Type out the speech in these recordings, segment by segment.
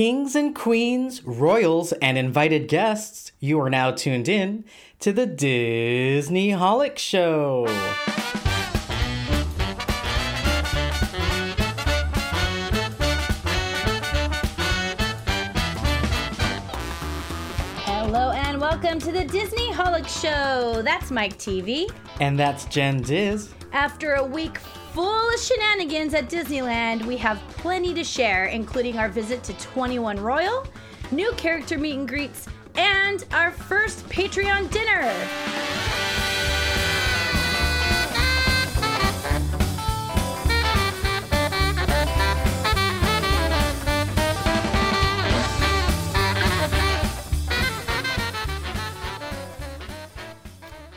Kings and queens, royals, and invited guests, you are now tuned in to the Disney Holic Show. Hello and welcome to the Disney Holic Show. That's Mike TV. And that's Jen Diz. After a week full of shenanigans at Disneyland, we have plenty to share, including our visit to 21 Royal, new character meet and greets, and our first Patreon dinner.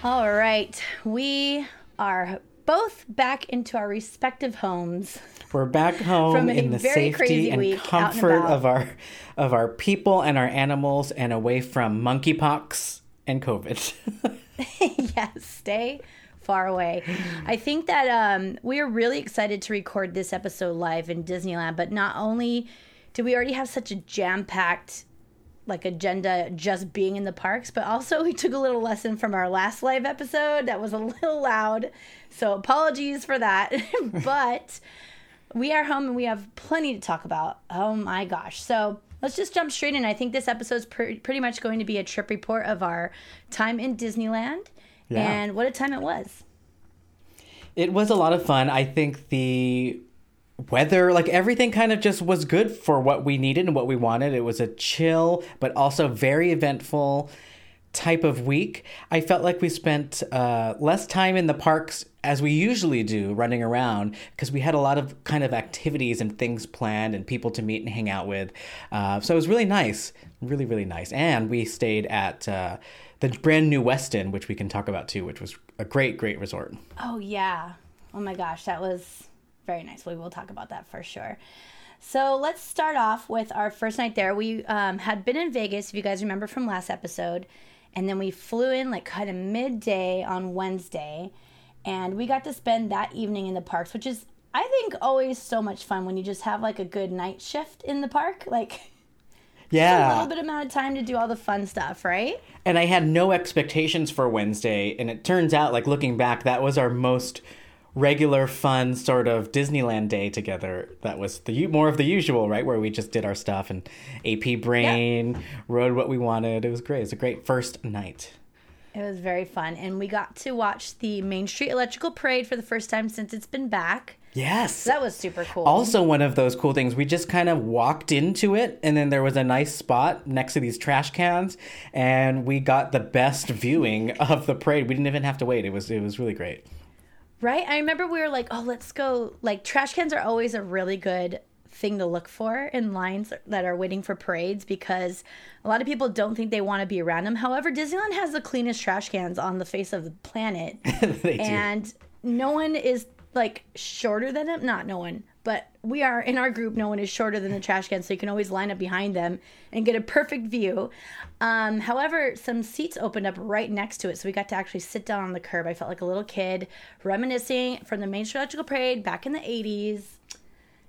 All right, we are both back into our respective homes. We're back home From a in the very safety crazy and week, out and comfort of our of our people and our animals and away from monkeypox and COVID. yes, stay far away. I think that um, we are really excited to record this episode live in Disneyland, but not only do we already have such a jam packed like agenda just being in the parks, but also we took a little lesson from our last live episode that was a little loud. So apologies for that. but we are home and we have plenty to talk about. Oh my gosh. So let's just jump straight in. I think this episode's pre- pretty much going to be a trip report of our time in Disneyland Yeah. and what a time it was. It was a lot of fun. I think the weather, like everything kind of just was good for what we needed and what we wanted. It was a chill, but also very eventful type of week. I felt like we spent uh, less time in the parks as we usually do running around because we had a lot of kind of activities and things planned and people to meet and hang out with. Uh, so it was really nice, really, really nice. And we stayed at uh, the brand new Westin, which we can talk about too, which was a great, great resort. Oh, yeah. Oh my gosh, that was very nice. We will talk about that for sure. So let's start off with our first night there. We um, had been in Vegas, if you guys remember from last episode, and then we flew in like kind of midday on Wednesday, and we got to spend that evening in the parks, which is I think always so much fun when you just have like a good night shift in the park, like yeah. a little bit amount of time to do all the fun stuff, right? And I had no expectations for Wednesday, and it turns out, like looking back, that was our most regular, fun sort of Disneyland day together. That was the more of the usual, right, where we just did our stuff and AP Brain rode what we wanted. It was great. It was a great first night. It was very fun, and we got to watch the Main Street Electrical Parade for the first time since it's been back. Yes. That was super cool. Also, one of those cool things, we just kind of walked into it, and then there was a nice spot next to these trash cans, and we got the best viewing of the parade. We didn't even have to wait. It was it was really great. Right? I remember we were like, oh, let's go. Like, trash cans are always a really good thing to look for in lines that are waiting for parades because a lot of people don't think they want to be around them. However, Disneyland has the cleanest trash cans on the face of the planet. they do. and no one is like shorter than them. Not no one, but we are in our group. No one is shorter than the trash can, so you can always line up behind them and get a perfect view. Um, however, some seats opened up right next to it, so we got to actually sit down on the curb. I felt like a little kid, reminiscing from the Main Street Electrical Parade back in the '80s.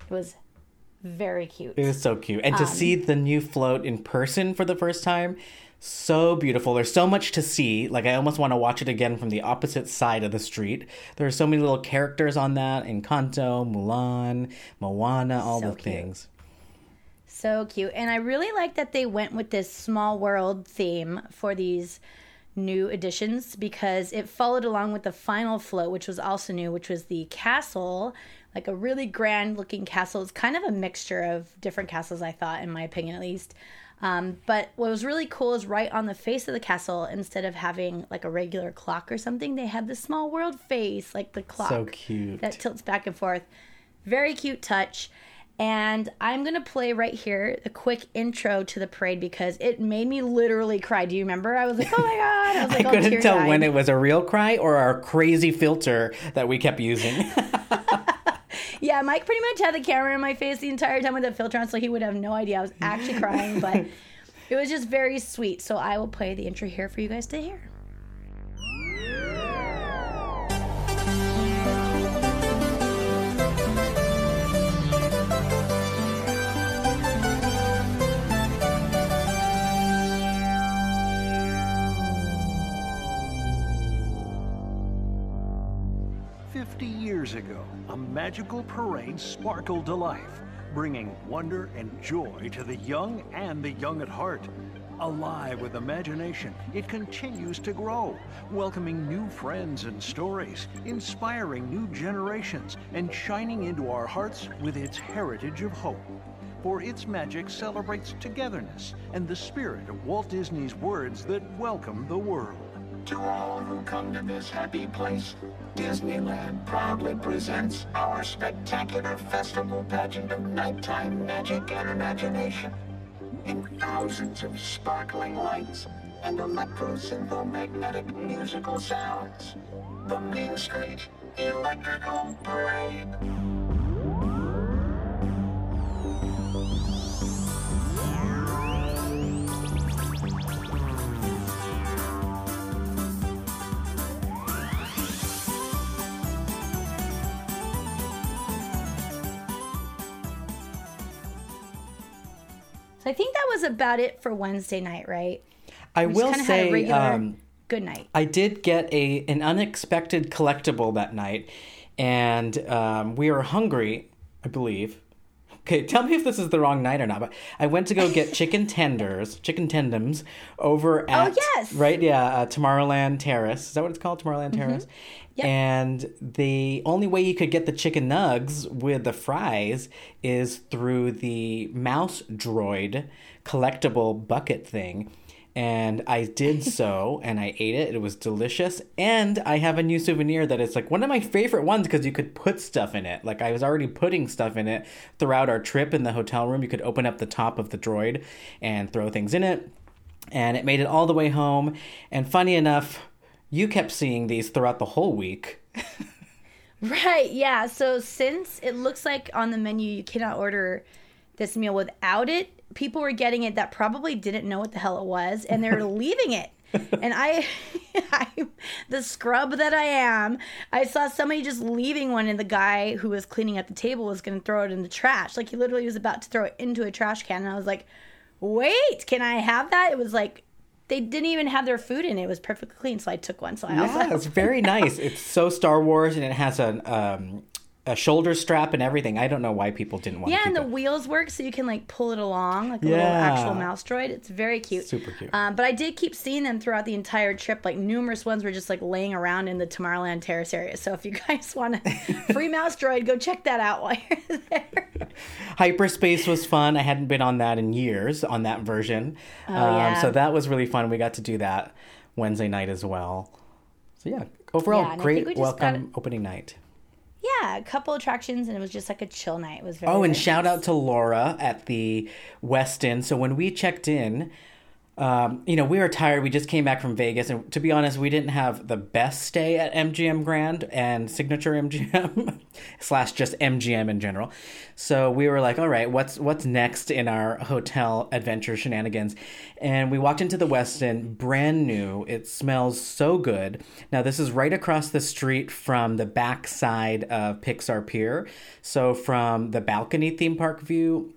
It was very cute. It was so cute. And Um, to see the new float in person for the first time, so beautiful. There's so much to see. Like, I almost want to watch it again from the opposite side of the street. There are so many little characters on that Encanto, Mulan, Moana, all So the cute. things. So cute. And I really like that they went with this small world theme for these new additions because it followed along with the final float, which was also new, which was the castle, like a really grand looking castle. It's kind of a mixture of different castles, I thought, in my opinion at least. Um, but what was really cool is right on the face of the castle, instead of having like a regular clock or something, they had the small world face, like the clock So cute. that tilts back and forth. Very cute touch. And I'm going to play right here a quick intro to the parade because it made me literally cry. Do you remember? I was like, oh my God. I was like, I couldn't tell when it was a real cry or our crazy filter that we kept using. Yeah, Mike pretty much had the camera in my face the entire time with the filter on, so he would have no idea I was actually crying. But it was just very sweet. So I will play the intro here for you guys to hear. Years ago, a magical parade sparkled to life, bringing wonder and joy to the young and the young at heart. Alive with imagination, it continues to grow, welcoming new friends and stories, inspiring new generations, and shining into our hearts with its heritage of hope. For its magic celebrates togetherness and the spirit of Walt Disney's words that welcome the world. To all who come to this happy place, Disneyland proudly presents our spectacular festival pageant of nighttime magic and imagination. In thousands of sparkling lights and electro-synthomagnetic musical sounds, the Main Street Electrical Parade. So I think that was about it for Wednesday night, right? I We will kinda had a say, regular um, good night. I did get a an unexpected collectible that night, and um, we were hungry, I believe. Okay, tell me if this is the wrong night or not. But I went to go get chicken tenders, chicken tendums, over at Oh, yes. right, yeah, uh, Tomorrowland Terrace. Is that what it's called, Tomorrowland Terrace? Mm-hmm. Yep. And the only way you could get the chicken nugs with the fries is through the mouse droid collectible bucket thing. And I did so, and I ate it. It was delicious. And I have a new souvenir that is like one of my favorite ones because you could put stuff in it. Like I was already putting stuff in it throughout our trip in the hotel room. You could open up the top of the droid and throw things in it. And it made it all the way home. And funny enough, you kept seeing these throughout the whole week. Right, yeah. So since it looks like on the menu you cannot order this meal without it, people were getting it that probably didn't know what the hell it was and they're leaving it. And I, I, the scrub that I am, I saw somebody just leaving one, and the guy who was cleaning up the table was going to throw it in the trash. Like he literally was about to throw it into a trash can, and I was like, "Wait, can I have that?" It was like they didn't even have their food in it. It was perfectly clean, so I took one. So I also Yeah, it's very nice. It's so Star Wars, and it has a um, a shoulder strap and everything. I don't know why people didn't want Yeah, and the it. wheels work so you can like pull it along like a little actual mouse droid. It's very cute. Super cute. Um, but I did keep seeing them throughout the entire trip. Like numerous ones were just like laying around in the Tomorrowland Terrace area. So if you guys want a free mouse droid, go check that out while you're there. Hyperspace was fun. I hadn't been on that in years on that version. Oh, yeah. So that was really fun. We got to do that Wednesday night as well. So yeah, overall, Yeah, great we welcome opening night. Yeah, a couple attractions, and it was just like a chill night. It was very. Oh, and very shout out to Laura at the Westin. So when we checked in, um, you know, we were tired. We just came back from Vegas, and to be honest, we didn't have the best stay at MGM Grand and Signature MGM slash just MGM in general. So we were like, all right, what's what's next in our hotel adventure shenanigans? And we walked into the Westin, brand new. It smells so good. Now this is right across the street from the backside of Pixar Pier. So from the balcony theme park view,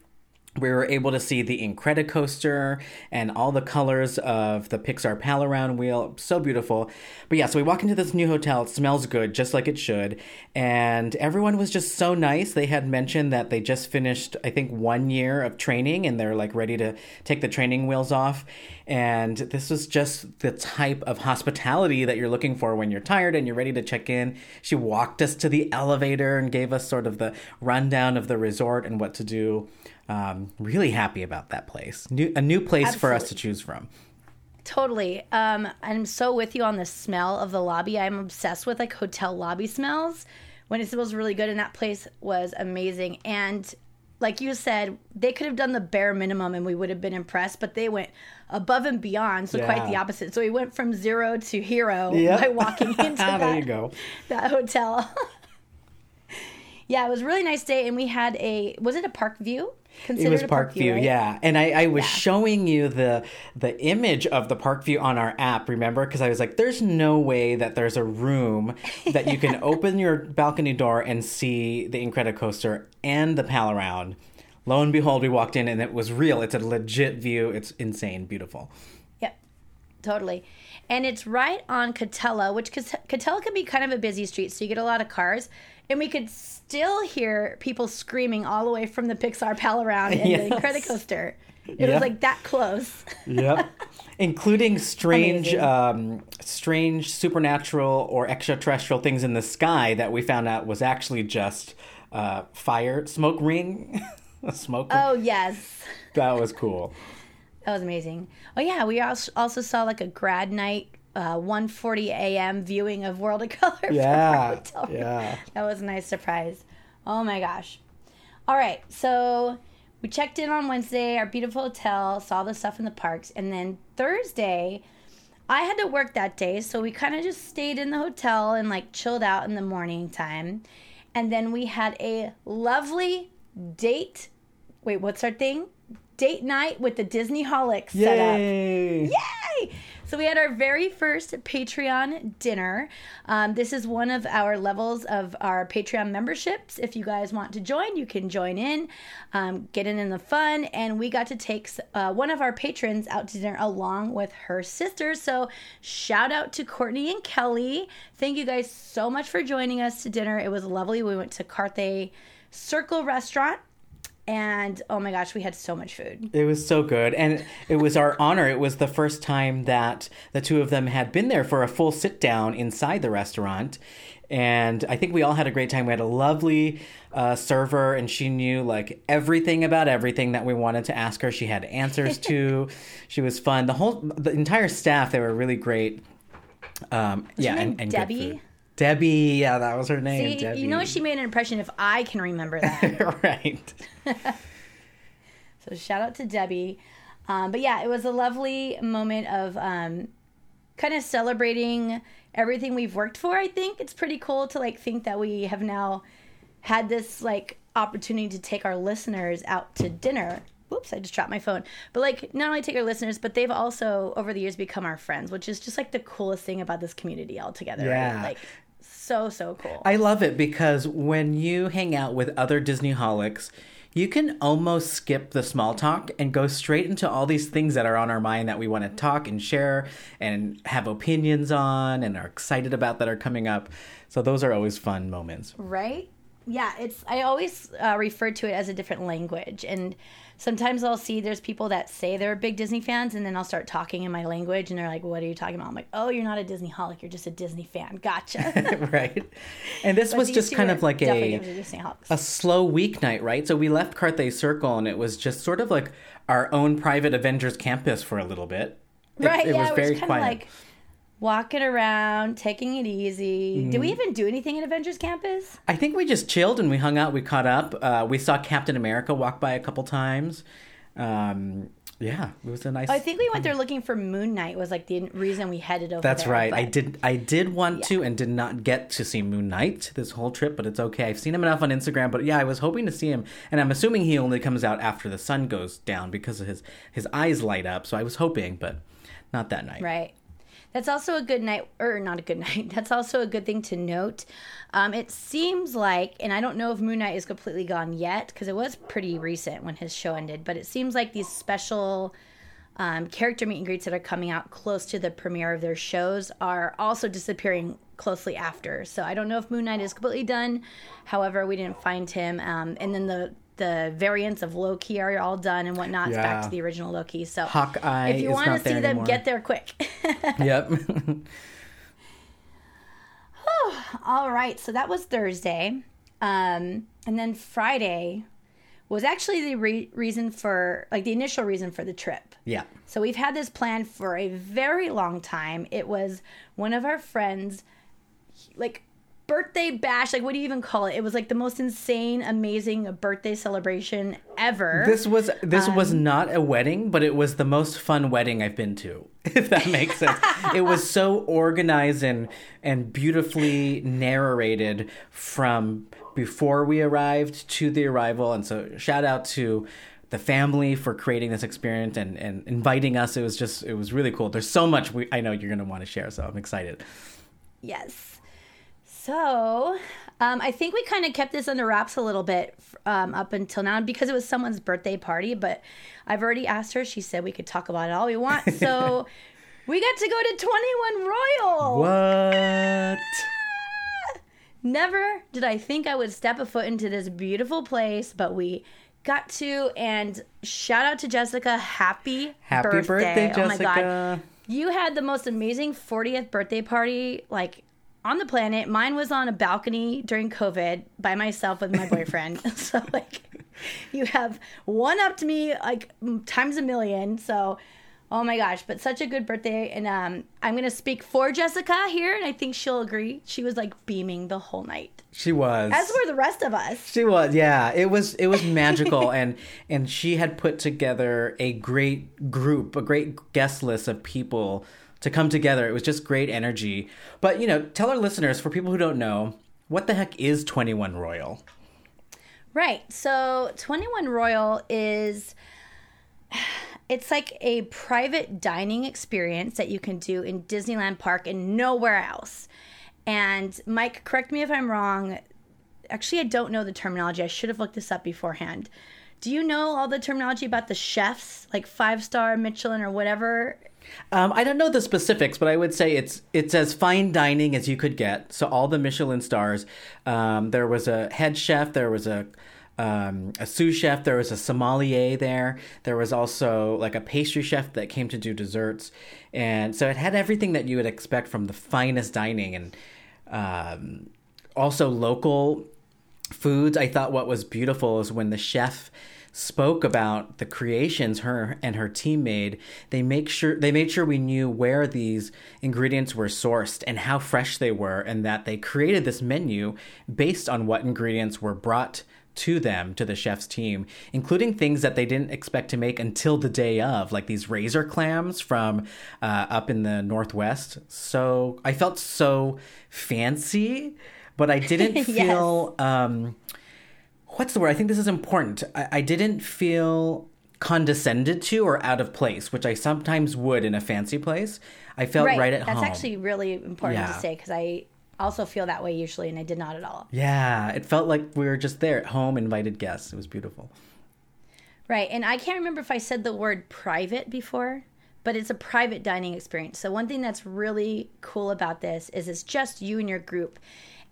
we were able to see the Incredicoaster and all the colors of the Pixar Pal Around wheel. So beautiful. But yeah, so we walk into this new hotel. It smells good, just like it should. And everyone was just so nice. They had mentioned that they just finished, I think, one year of training and they're like ready to take the training wheels off. And this was just the type of hospitality that you're looking for when you're tired and you're ready to check in. She walked us to the elevator and gave us sort of the rundown of the resort and what to do. Um, really happy about that place. New, a new place for us to choose from. Totally. Um, I'm so with you on the smell of the lobby. I'm obsessed with like hotel lobby smells. When it smells really good, and that place was amazing. And like you said, they could have done the bare minimum and we would have been impressed, but they went above and beyond. So quite the opposite. So we went from zero to hero Yep. by walking into that, you go. that hotel. yeah, it was a really nice day, and we had a was it a park view? It was a Park View, right? yeah. And I, I was showing you the the image of the Park View on our app, remember? Because I was like, there's no way that there's a room that you can open your balcony door and see the Incredicoaster and the Pal Around. Lo and behold, we walked in and it was real. It's a legit view. It's insane, beautiful. Yep. Totally. And it's right on Katella, which Cat- Katella can be kind of a busy street, so you get a lot of cars. And we could still hear people screaming all the way from the Pixar Pal around and the Yes. Incredicoaster. It was like that close. Yep. Including strange, um, strange supernatural or extraterrestrial things in the sky that we found out was actually just uh, fire, smoke ring, smoke. ring. Oh, yes. That was cool. That was amazing. Oh, yeah. We als- also saw like a grad night, uh, 1.40 a.m. viewing of World of Color. Yeah, yeah. That was a nice surprise. Oh my gosh. All right. So we checked in on Wednesday, our beautiful hotel, saw the stuff in the parks. And then Thursday, I had to work that day. So we kind of just stayed in the hotel and like chilled out in the morning time. And then we had a lovely date. Wait, what's our thing? Date night with the Disney Holics set up. Yay! So we had our very first Patreon dinner. Um, this is one of our levels of our Patreon memberships. If you guys want to join, you can join in, um, get in in the fun. And we got to take uh, one of our patrons out to dinner along with her sister. So shout out to Courtney and Kelly. Thank you guys so much for joining us to dinner. It was lovely. We went to Carthay Circle Restaurant. And oh my gosh, we had so much food. It was so good. And it was our honor. It was the first time that the two of them had been there for a full sit down inside the restaurant. And I think we all had a great time. We had a lovely uh, server, and she knew like everything about everything that we wanted to ask her. She had answers to. she was fun. The whole, the entire staff, they were really great. Um, yeah, and, and Debbie? Debbie, yeah, that was her name. See, Debbie. you know she made an impression if I can remember that. right. so shout out to Debbie. Um, but yeah, it was a lovely moment of um, kind of celebrating everything we've worked for. I think it's pretty cool to like think that we have now had this like opportunity to take our listeners out to dinner. Whoops, I just dropped my phone. But like not only take our listeners, but they've also over the years become our friends, which is just like the coolest thing about this community altogether. Yeah. Right? Like so so cool. I love it because when you hang out with other Disney holics, you can almost skip the small talk and go straight into all these things that are on our mind that we want to talk and share and have opinions on and are excited about that are coming up. So those are always fun moments. right yeah it's i always uh, refer to it as a different language and sometimes i'll see there's people that say they're big disney fans and then i'll start talking in my language and they're like what are you talking about i'm like oh you're not a disney holic you're just a disney fan gotcha right. And this was just kind of like a a slow weeknight, right? So we left Carthay Circle and it was just sort of like our own private Avengers campus for a little bit. It- right it, yeah was it very was of quiet. like walking around taking it easy did Mm-hmm. we even do anything at avengers campus I think we just chilled and we hung out. We caught up. Uh, we saw Captain America walk by a couple times. Um, yeah, it was a nice. i think we went there looking for moon knight was like the reason we headed over That's there, right. I did. I did want to, and did not get to see Moon Knight this whole trip, but it's okay. I've seen him enough on Instagram. But yeah, I was hoping to see him, and I'm assuming he only comes out after the sun goes down because of his his eyes light up. So I was hoping, but not that night. Right. That's also a good night, or not a good night. That's also a good thing to note. Um, it seems like, and I don't know if Moon Knight is completely gone yet because it was pretty recent when his show ended, but it seems like these special um, character meet and greets that are coming out close to the premiere of their shows are also disappearing closely after. So I don't know if Moon Knight is completely done. However, we didn't find him. Um, and then the the variants of Loki are all done and whatnot. It's back to the original Loki. So Hawkeye if you want to see them, anymore. get there quick. Yep. All right, so that was Thursday. Um, and then Friday was actually the re- reason for, like, the initial reason for the trip. yeah. So we've had this plan for a very long time. It was one of our friends, like, birthday bash. Like, what do you even call it? It was like the most insane, amazing birthday celebration ever. This was this was Um, not a wedding, but it was the most fun wedding I've been to. If that makes sense, it was so organized and and beautifully narrated from before we arrived to the arrival. And so, shout out to the family for creating this experience and and inviting us. It was just it was really cool. There's so much we I know you're gonna want to share, so I'm excited. Yes. So, um, I think we kind of kept this under wraps a little bit um, up until now because it was someone's birthday party. But I've already asked her. She said we could talk about it all we want. So, We got to go to 21 Royal. What? Never did I think I would step a foot into this beautiful place, but we got to. And shout out to Jessica. Happy, Happy birthday, Oh my God. Jessica. You had the most amazing 40th birthday party, like on the planet. Mine was on a balcony during COVID by myself with my boyfriend. so, like, you have one up to me, like, times a million. So, oh my gosh, but such a good birthday. And um, I'm going to speak for Jessica here, and I think she'll agree. She was like beaming the whole night, She was. as were the rest of us. She was, yeah. It was it was magical and and she had put together a great group, a great guest list of people to come together. It was just great energy. But, you know, tell our listeners for people who don't know, what the heck is 21 Royal? Right. So 21 Royal is it's like a private dining experience that you can do in Disneyland Park and nowhere else. And Mike, correct me if I'm wrong. Actually, I don't know the terminology. I should have looked this up beforehand. Do you know all the terminology about the chefs, like five star Michelin or whatever? Um, I don't know the specifics, but I would say it's it's as fine dining as you could get. So all the Michelin stars. Um, there was a head chef. There was a um, a sous chef. There was a sommelier there. There was also like a pastry chef that came to do desserts, and so it had everything that you would expect from the finest dining, and um, also local foods. I thought what was beautiful is when the chef spoke about the creations her and her team made they make sure they made sure we knew where these ingredients were sourced and how fresh they were and that they created this menu based on what ingredients were brought to them to the chef's team including things that they didn't expect to make until the day of like these razor clams from uh, up in the northwest so i felt so fancy but i didn't Yes. feel um what's the word? I think this is important. I, I didn't feel condescended to or out of place, which I sometimes would in a fancy place. I felt right, at That's home. That's actually really important Yeah. to say because I also feel that way usually, and I did not at all. yeah, it felt like we were just there at home, invited guests. It was beautiful. Right. And I can't remember if I said the word private before, but it's a private dining experience. So, one thing that's really cool about this is it's just you and your group.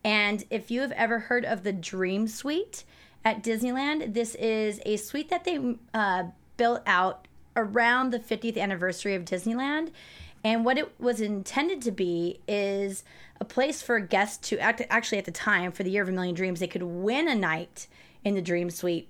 And if you have ever heard of the Dream Suite at Disneyland, this is a suite that they uh, built out around the 50th anniversary of Disneyland. And what it was intended to be is a place for guests to act, actually, at the time, for the Year of a Million Dreams, they could win a night in the Dream Suite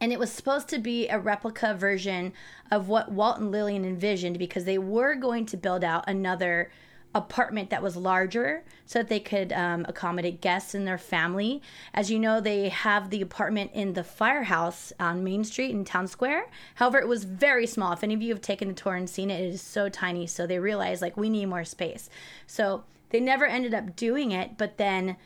and it was supposed to be a replica version of what Walt and Lillian envisioned because they were going to build out another apartment that was larger so that they could um, accommodate guests and their family. As you know, they have the apartment in the firehouse on Main Street in Town Square. However, it was very small. If any of you have taken the tour and seen it, it is so tiny. So they realized like we need more space. So they never ended up doing it, but then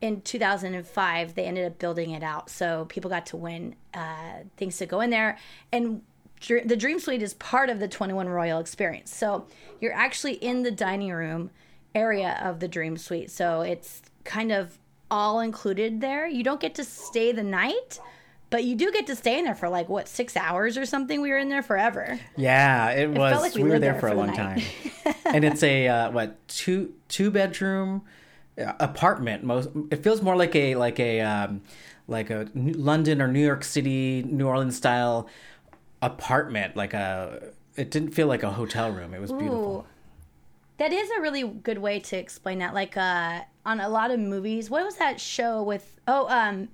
in 2005 they ended up building it out so people got to win uh, things to go in there and the dream suite is part of the 21 royal experience. So you're actually in the dining room area of the dream suite. So it's kind of all included there. You don't get to stay the night but you do get to stay in there for like what six hours or something? We were in there forever. Yeah, it, was. like we we were there there for a for the long time, and it's a uh, what two two bedroom uh, apartment. Most it feels more like a like a um, like a London or New York City, New Orleans style apartment. Like a it didn't feel like a hotel room. It was beautiful. Ooh. That is a really good way to explain that. Like uh, on a lot of movies, what was that show with? Oh, um,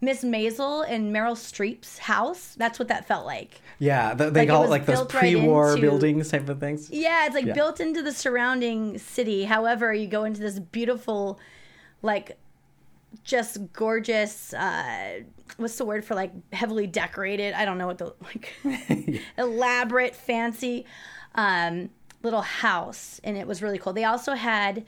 Miss Maisel and Meryl Streep's house. That's what that felt like. Yeah, th- they Like, call it like those right pre-war into- buildings type of things. Yeah, it's like Yeah. built into the surrounding city. However, you go into this beautiful, like, just gorgeous. Uh, what's the word for like heavily decorated? I don't know what the like elaborate, fancy um, little house, and it was really cool. They also had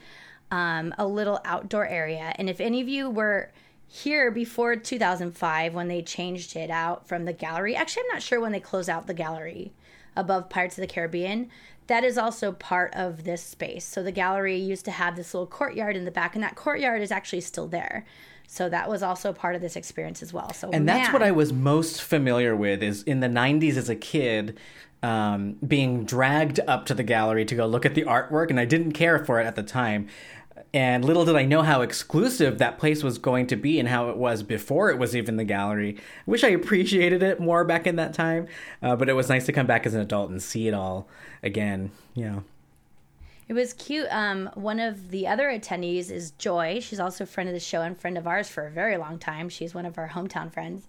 um, a little outdoor area, and if any of you were here before 2005 when they changed it out from the gallery, actually, I'm not sure when they closed out the gallery above Pirates of the Caribbean. That is also part of this space. So the gallery used to have this little courtyard in the back, and that courtyard is actually still there. So that was also part of this experience as well. So And that's what I was most familiar with is in the 90s as a kid um, being dragged up to the gallery to go look at the artwork and I didn't care for it at the time. And little did I know how exclusive that place was going to be and how it was before it was even the gallery. I wish I appreciated it more back in that time, uh, but it was nice to come back as an adult and see it all again. Yeah. It was cute. Um, one of the other attendees is Joy. She's also a friend of the show and friend of ours for a very long time. She's one of our hometown friends.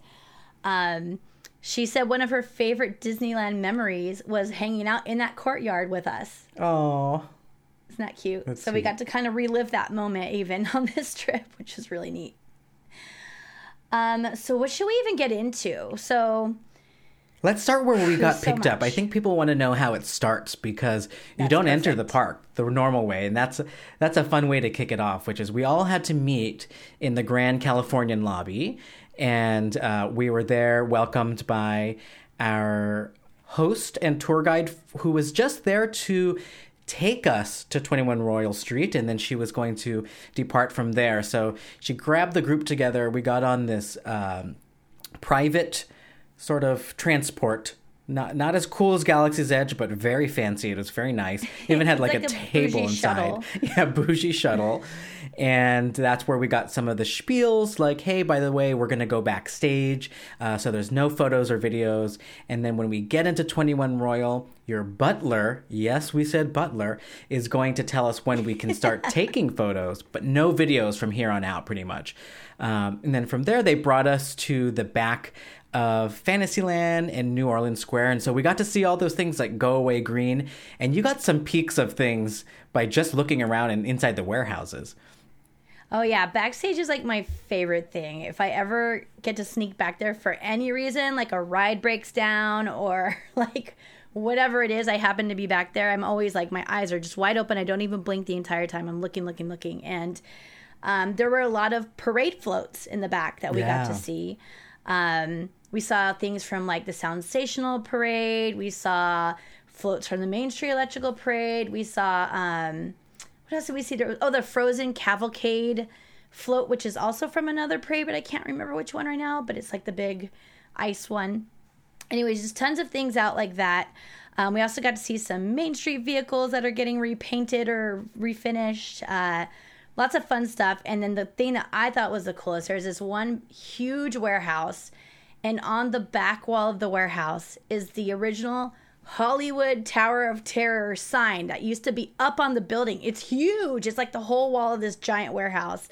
Um, she said one of her favorite Disneyland memories was hanging out in that courtyard with us. Oh. Isn't that cute? That's so we got to kind of relive that moment even on this trip, which was really neat. Um, so what should we even get into? So Let's start where we got so picked up. I think people want to know how it starts because you That's don't enter the park the normal way, and that's that's a fun way to kick it off. Which is we all had to meet in the Grand Californian lobby, and uh, we were there welcomed by our host and tour guide who was just there to take us to 21 Royal Street and then she was going to depart from there. So she grabbed the group together. We got on this um, private sort of transport. Not not as cool as Galaxy's Edge, but very fancy. It was very nice. Even had like, like a, a table inside. shuttle. Yeah, bougie shuttle. And that's where we got some of the spiels, like, hey, by the way, we're gonna go backstage, uh, so there's no photos or videos. And then when we get into 21 Royal, your butler, yes, we said butler, is going to tell us when we can start taking photos, but no videos from here on out, pretty much. Um, and then from there, they brought us to the back of Fantasyland and New Orleans Square. And so we got to see all those things like Go Away Green. And you got some peeks of things by just looking around and inside the warehouses. Oh yeah, backstage is like my favorite thing. If I ever get to sneak back there for any reason, like a ride breaks down or like whatever it is, I happen to be back there. I'm always like my eyes are just wide open. I don't even blink the entire time. I'm looking, looking, looking. And um, there were a lot of parade floats in the back that we got to see. Um, we saw things from like the Soundsational parade. We saw floats from the Main Street Electrical Parade. We saw um, what else did we see? There oh, the Frozen Cavalcade float, which is also from another parade, but I can't remember which one right now. But it's like the big ice one. Anyways, just tons of things out like that. Um, we also got to see some Main Street vehicles that are getting repainted or refinished. Uh, lots of fun stuff. And then the thing that I thought was the coolest, there's this one huge warehouse, and on the back wall of the warehouse is the original Hollywood Tower of Terror sign that used to be up on the building. It's huge. It's like the whole wall of this giant warehouse.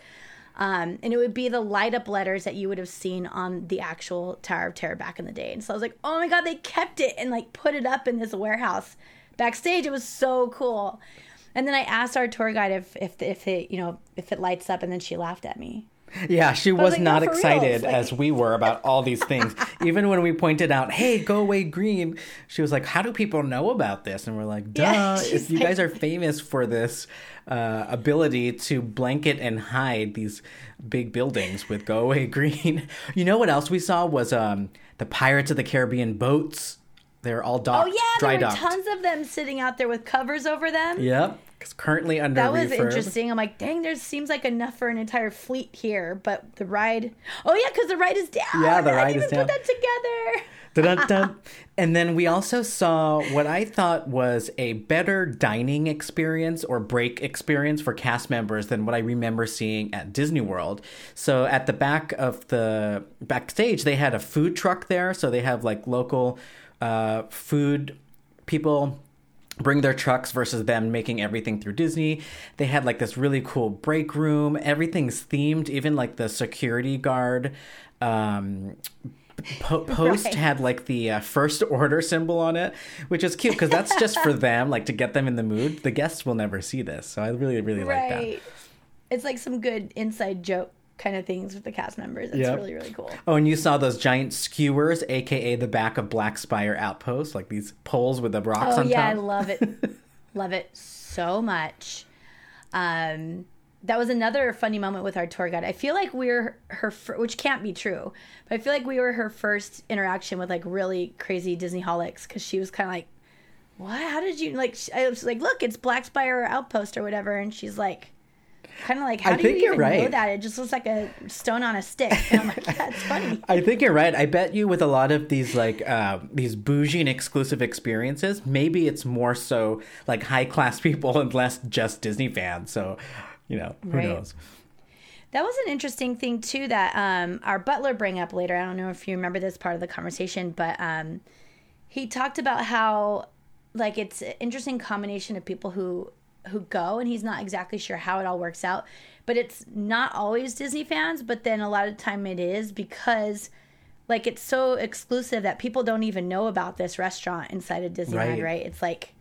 Um, and it would be the light up letters that you would have seen on the actual Tower of Terror back in the day. And so I was like, oh my God, they kept it and like put it up in this warehouse backstage. It was so cool. And then I asked our tour guide if, if, if it, you know, if it lights up and then she laughed at me. Yeah, she was, like, not "No, excited Like- as we were about all these things. Even when we pointed out, hey, go away green, she was like, how do people know about this? And we're like, duh, Yeah, if you like- guys are famous for this uh, ability to blanket and hide these big buildings with go away green. You know what else we saw was um, the Pirates of the Caribbean boats. They're all docked, Oh yeah, there were docked. tons of them sitting out there with covers over them. Yep, it's currently under That was refurb. interesting. I'm like, dang, there seems like enough for an entire fleet here, but the ride. Oh yeah, because the ride is down. Yeah, the I ride didn't is even down. Put that together. And then we also saw what I thought was a better dining experience or break experience for cast members than what I remember seeing at Disney World. So at the back of the backstage, they had a food truck there. So they have like local uh, food people bring their trucks versus them making everything through Disney. They had like this really cool break room. Everything's themed, even like the security guard um po- post Right. had like the uh, first order symbol on it, which is cute because that's just for them, like to get them in the mood. The guests will never see this, so I really, really like that. It's like some good inside joke kind of things with the cast members. It's Yep. really really cool. Oh, and you saw those giant skewers, aka the back of Black Spire Outpost, like these poles with the rocks Oh on yeah, I love it. love it so much. Um, that was another funny moment with our tour guide. I feel like we're her, fir- which can't be true, but I feel like we were her first interaction with like really crazy Disney holics because she was kind of like, "What? How did you like?" sh- I was like, "Look, it's Black Spire Outpost or whatever," and she's like, kind of like how I do think you even know that? It just looks like a stone on a stick. And I'm like, it's funny. I think you're right. I bet you with a lot of these like uh, these bougie and exclusive experiences, maybe it's more so like high class people and less just Disney fans. So, you know, who Right. knows? That was an interesting thing too that um, our butler bring up later. I don't know if you remember this part of the conversation, but um, he talked about how like it's an interesting combination of people who who go and he's not exactly sure how it all works out. But it's not always Disney fans, but then a lot of time it is because like it's so exclusive that people don't even know about this restaurant inside of Disneyland, Right. right? It's like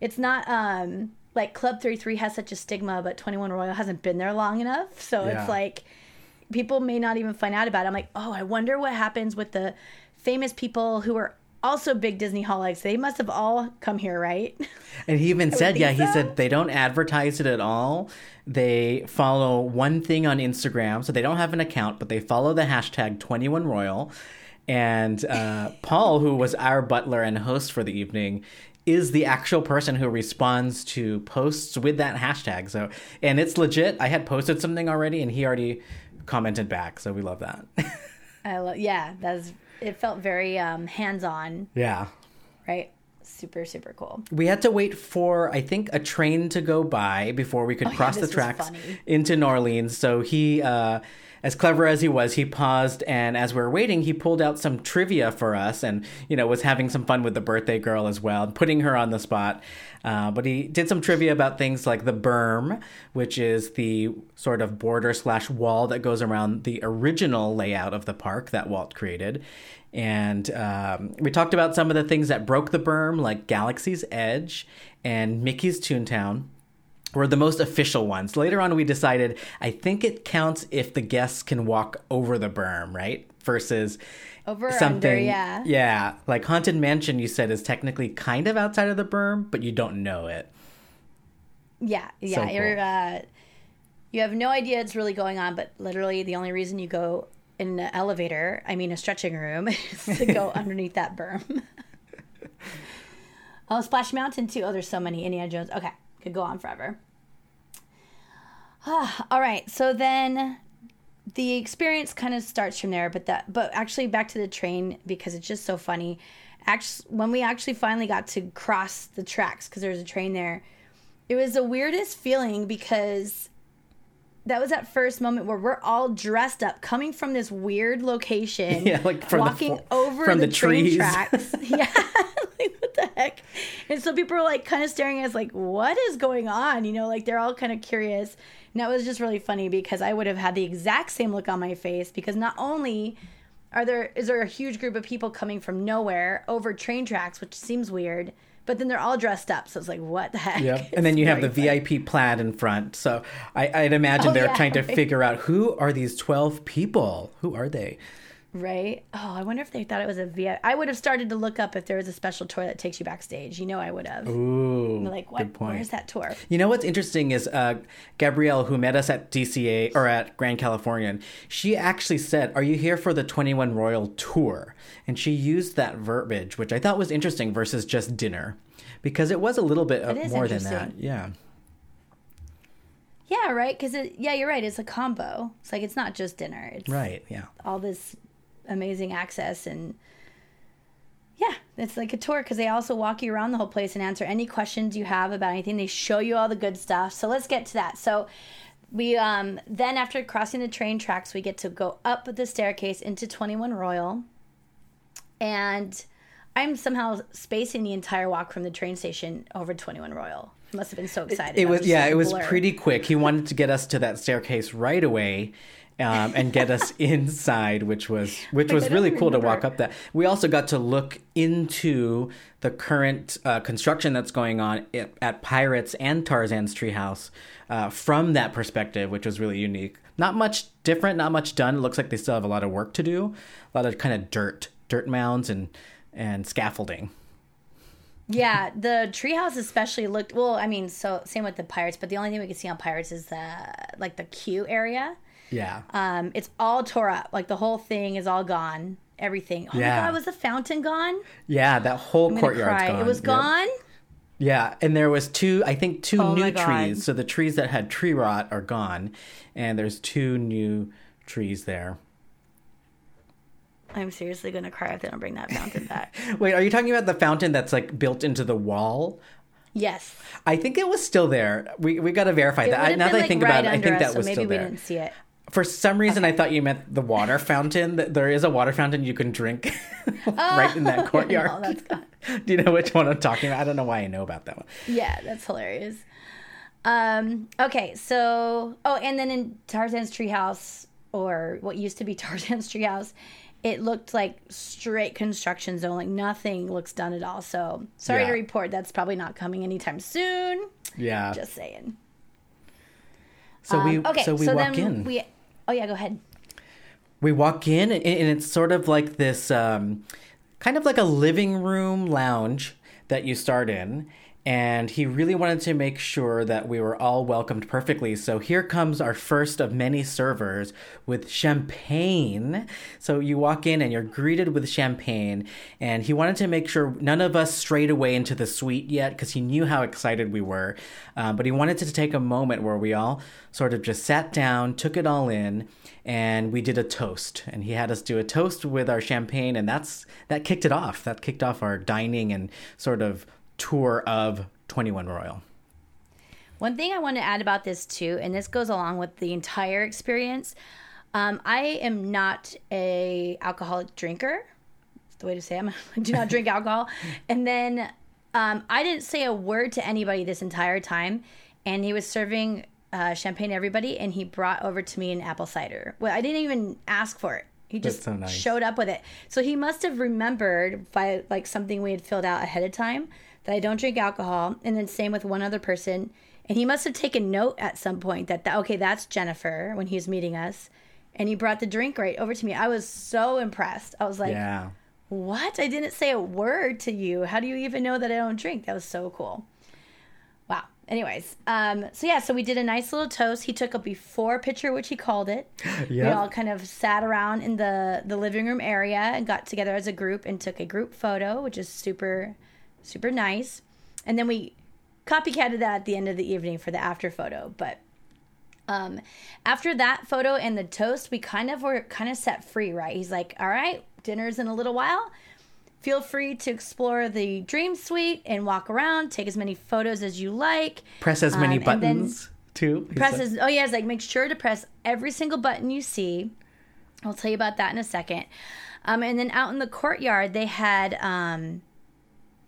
it's not um like Club 33 has such a stigma, but 21 Royal hasn't been there long enough. So Yeah. it's like people may not even find out about it. I'm like, oh, I wonder what happens with the famous people who are also big Disney holics. They must have all come here, right? And he even said, yeah, he said they don't advertise it at all. They follow one thing on Instagram, so they don't have an account, but they follow the hashtag 21Royal. And uh, Paul, who was our butler and host for the evening, is the actual person who responds to posts with that hashtag. So, and it's legit. I had posted something already, and he already commented back. So we love that. I lo- yeah, that's it felt very um, hands-on, yeah. right? Super super cool. We had to wait for, I think, a train to go by before we could Oh, yeah, cross the tracks into New Orleans. So he, uh, as clever as he was, he paused and as we were waiting, he pulled out some trivia for us and, you know, was having some fun with the birthday girl as well, putting her on the spot. Uh, but he did some trivia about things like the berm, which is the sort of border slash wall that goes around the original layout of the park that Walt created. And um, we talked about some of the things that broke the berm, like Galaxy's Edge and Mickey's Toontown were the most official ones. Later on, we decided I think it counts if the guests can walk over the berm, right? Versus Over something, under, yeah. yeah, like Haunted Mansion. You said is technically kind of outside of the berm, but you don't know it. Yeah, yeah. cool. You're uh, you have no idea it's really going on, but literally the only reason you go in an elevator, I mean a stretching room, is to go underneath that berm. oh, Splash Mountain too. Oh, there's so many Indiana Jones. Okay, could go on forever. All right, so then the experience kind of starts from there, but that but actually back to the train because it's just so funny. Actually, when we actually finally got to cross the tracks because there was a train there, it was the weirdest feeling because that was that first moment where we're all dressed up, coming from this weird location, Yeah, like from walking fo- over from the, the train tracks. yeah, like what the And so people are like kind of staring at us, like, "What is going on?" You know, like they're all kind of curious. And that was just really funny because I would have had the exact same look on my face because not only are there is there a huge group of people coming from nowhere over train tracks, which seems weird, but then they're all dressed up, so it's like, what the heck? Yep. And then you have the funny. VIP plaid in front. So I, I'd imagine Oh, they're yeah, trying to figure out who are these 12 people? Who are they? Right? Oh, I wonder if they thought it was a VIP. I would have started to look up if there was a special tour that takes you backstage. You know, I would have. Ooh. like, what? Where's that tour? You know what's interesting is uh, Gabrielle, who met us at DCA or at Grand Californian, she actually said, Are you here for the 21 Royal Tour? And she used that verbiage, which I thought was interesting versus just dinner, because it was a little bit of more than that. Yeah. Yeah, right. Because it, yeah, you're right. It's a combo. It's like it's not just dinner. It's Right. Yeah. all this amazing access and yeah, it's like a tour because they also walk you around the whole place and answer any questions you have about anything. They show you all the good stuff. So let's get to that. So we um then after crossing the train tracks, we get to go up the staircase into 21 Royal. And I'm somehow spacing the entire walk from the train station over 21 Royal. Must have been so excited. It I'm was yeah, it was blur. pretty quick. He wanted to get us to that staircase right away. Um, and get us inside, which was which was really cool to walk up that. We also got to look into the current uh, construction that's going on at, at Pirates and Tarzan's Treehouse uh, from that perspective, which was really unique. Not much different, not much done. It looks like they still have a lot of work to do, a lot of kind of dirt, dirt mounds and and scaffolding. Yeah, the treehouse especially looked well. I mean, so same with the pirates, but the only thing we could see on pirates is the like the queue area. Yeah, Um, it's all tore up. Like the whole thing is all gone. Everything. Oh Yeah. my god, was the fountain gone? yeah, that whole I'm gonna courtyard's cry. gone. It was Yep. gone. Yeah, and there was two, I think, two Oh new trees. So the trees that had tree rot are gone, and there's two new trees there. I'm seriously gonna cry if they don't bring that fountain back. Wait, are you talking about the fountain that's like built into the wall? yes. I think it was still there. We we got to verify It that. I, now that I think right about it, I think us, that so was maybe still we there. didn't see it. For some reason, I thought you meant the water fountain. That There is a water fountain you can drink right in that courtyard. No, that's. Do you know which one I'm talking about? I don't know why I know about that one. Yeah, that's hilarious. Um, okay, so oh, and then in Tarzan's treehouse, or what used to be Tarzan's treehouse, it looked like straight construction zone. Like nothing looks done at all. So sorry Yeah. to report, that's probably not coming anytime soon. Yeah. Just saying. so we Um, okay, so we so walk then in. we. Oh yeah, go ahead. we walk in and, it's sort of like this um, kind of like a living room lounge that you start in and he really wanted to make sure that we were all welcomed perfectly. So here comes our first of many servers with champagne. So you walk in and you're greeted with champagne and he wanted to make sure none of us strayed away into the suite yet because he knew how excited we were. Um, but he wanted to take a moment where we all sort of just sat down took it all in and we did a toast. And he had us do a toast with our champagne and that's that kicked it off. That kicked off our dining and sort of tour of 21 royal One thing I want to add about this too, and this goes along with the entire experience. Um, I am not a alcoholic drinker. That's the way to say it. I do not drink alcohol. And then um, I didn't say a word to anybody this entire time. And he was serving uh, champagne to everybody, and he brought over to me an apple cider. Well, I didn't even ask for it. He just so nice. showed up with it. So he must have remembered by like something we had filled out ahead of time that I don't drink alcohol, and then same with one other person. And he must have taken note at some point that, that okay, that's Jennifer when he was meeting us, and he brought the drink right over to me. I was so impressed. I was like, yeah "What? I didn't say a word to you. How do you even know that I don't drink?" That was so cool. Wow. Anyways, um, so yeah, so we did a nice little toast. He took a before picture, which he called it. We all kind of sat around in the the living room area and got together as a group and took a group photo, which is super, super nice. And then we copycatted that at the end of the evening for the after photo. But um, after that photo and the toast, we kind of were kind of set free, right? He's like, "All right, dinner's in a little while." Feel free to explore the dream suite and walk around, take as many photos as you like. press as many Um, buttons too He Press as, oh yeah, it's like make sure to press every single button you see. I'll tell you about that in a second. Um, and then out in the courtyard, they had um,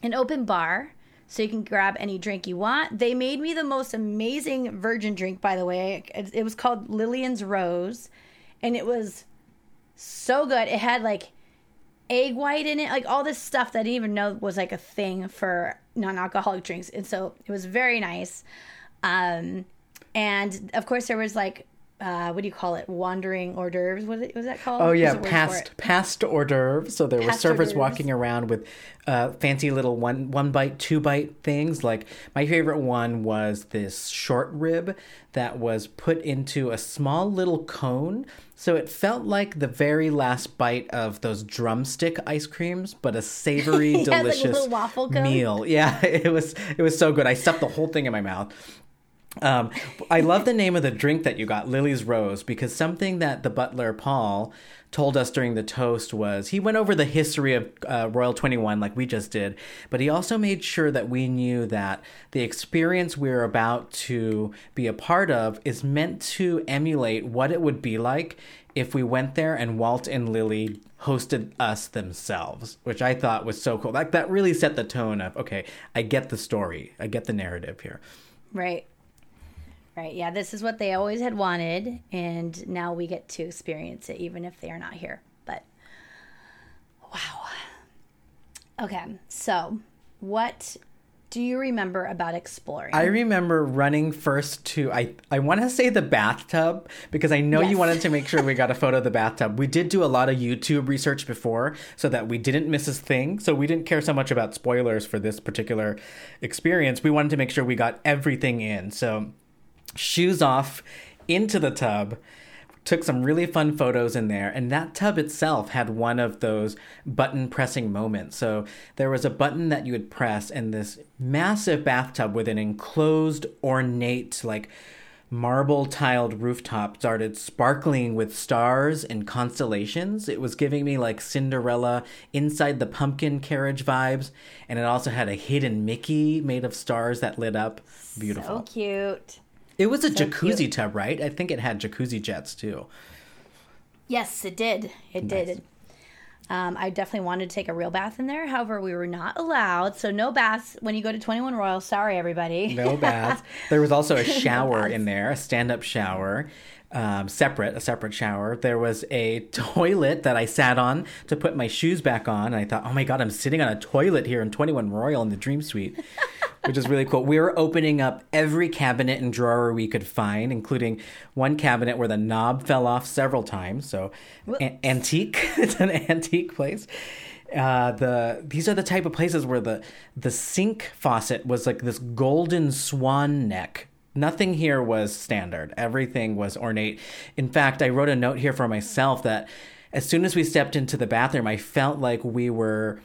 an open bar, so you can grab any drink you want. They made me the most amazing virgin drink, by the way. It, was called Lillian's Rose, and it was so good. It had like egg white in it, like all this stuff that I didn't even know was like a thing for non-alcoholic drinks, and so it was very nice. Um, and of course, there was like, uh, what do you call it? Wandering hors d'oeuvres. What was, that called? Oh yeah, There's a word for past past hors d'oeuvres. So there were servers walking around with uh, fancy little one one bite, two bite things. Like my favorite one was this short rib that was put into a small little cone. So it felt like the very last bite of those drumstick ice creams, but a savory, Yeah, it's like a delicious meal. Yeah, it was it was so good. I stuffed the whole thing in my mouth. Um, I love the name of the drink that you got, Lily's Rose, because something that the butler Paul told us during the toast was he went over the history of uh, Royal 21 like we just did, but he also made sure that we knew that the experience we are about to be a part of is meant to emulate what it would be like if we went there and Walt and Lily hosted us themselves, which I thought was so cool. Like that really set the tone of okay, I get the story, I get the narrative here. Right. Right. Yeah, this is what they always had wanted, and now we get to experience it, even if they are not here. But wow. Okay, so what do you remember about exploring? I remember running first to I I want to say the bathtub because I know Yes. you wanted to make sure we got a photo of the bathtub. We did do a lot of YouTube research before so that we didn't miss a thing. So we didn't care so much about spoilers for this particular experience. We wanted to make sure we got everything in. So shoes off into the tub took some really fun photos in there. And that tub itself had one of those button pressing moments. So there was a button that you would press, and this massive bathtub with an enclosed, ornate, like marble tiled rooftop started sparkling with stars and constellations. It was giving me like Cinderella inside the pumpkin carriage vibes. And it also had a hidden Mickey made of stars that lit up. Beautiful. So cute. It was a jacuzzi tub, right? I think it had jacuzzi jets too. Yes, it did. It did. Um, I definitely wanted to take a real bath in there. However, we were not allowed. So no baths when you go to 21 Royal. Sorry, everybody. No baths. there was also a shower in there, a stand-up shower. Um, separate, a separate shower. There was a toilet that I sat on to put my shoes back on. And I thought, oh my God, I'm sitting on a toilet here in 21 Royal in the Dream Suite, which is really cool. We were opening up every cabinet and drawer we could find, including one cabinet where the knob fell off several times. So, antique. it's an antique place. Uh, the these are the type of places where the the sink faucet was like this golden swan neck Nothing here was standard. Everything was ornate. In fact, I wrote a note here for myself that as soon as we stepped into the bathroom, I felt like we were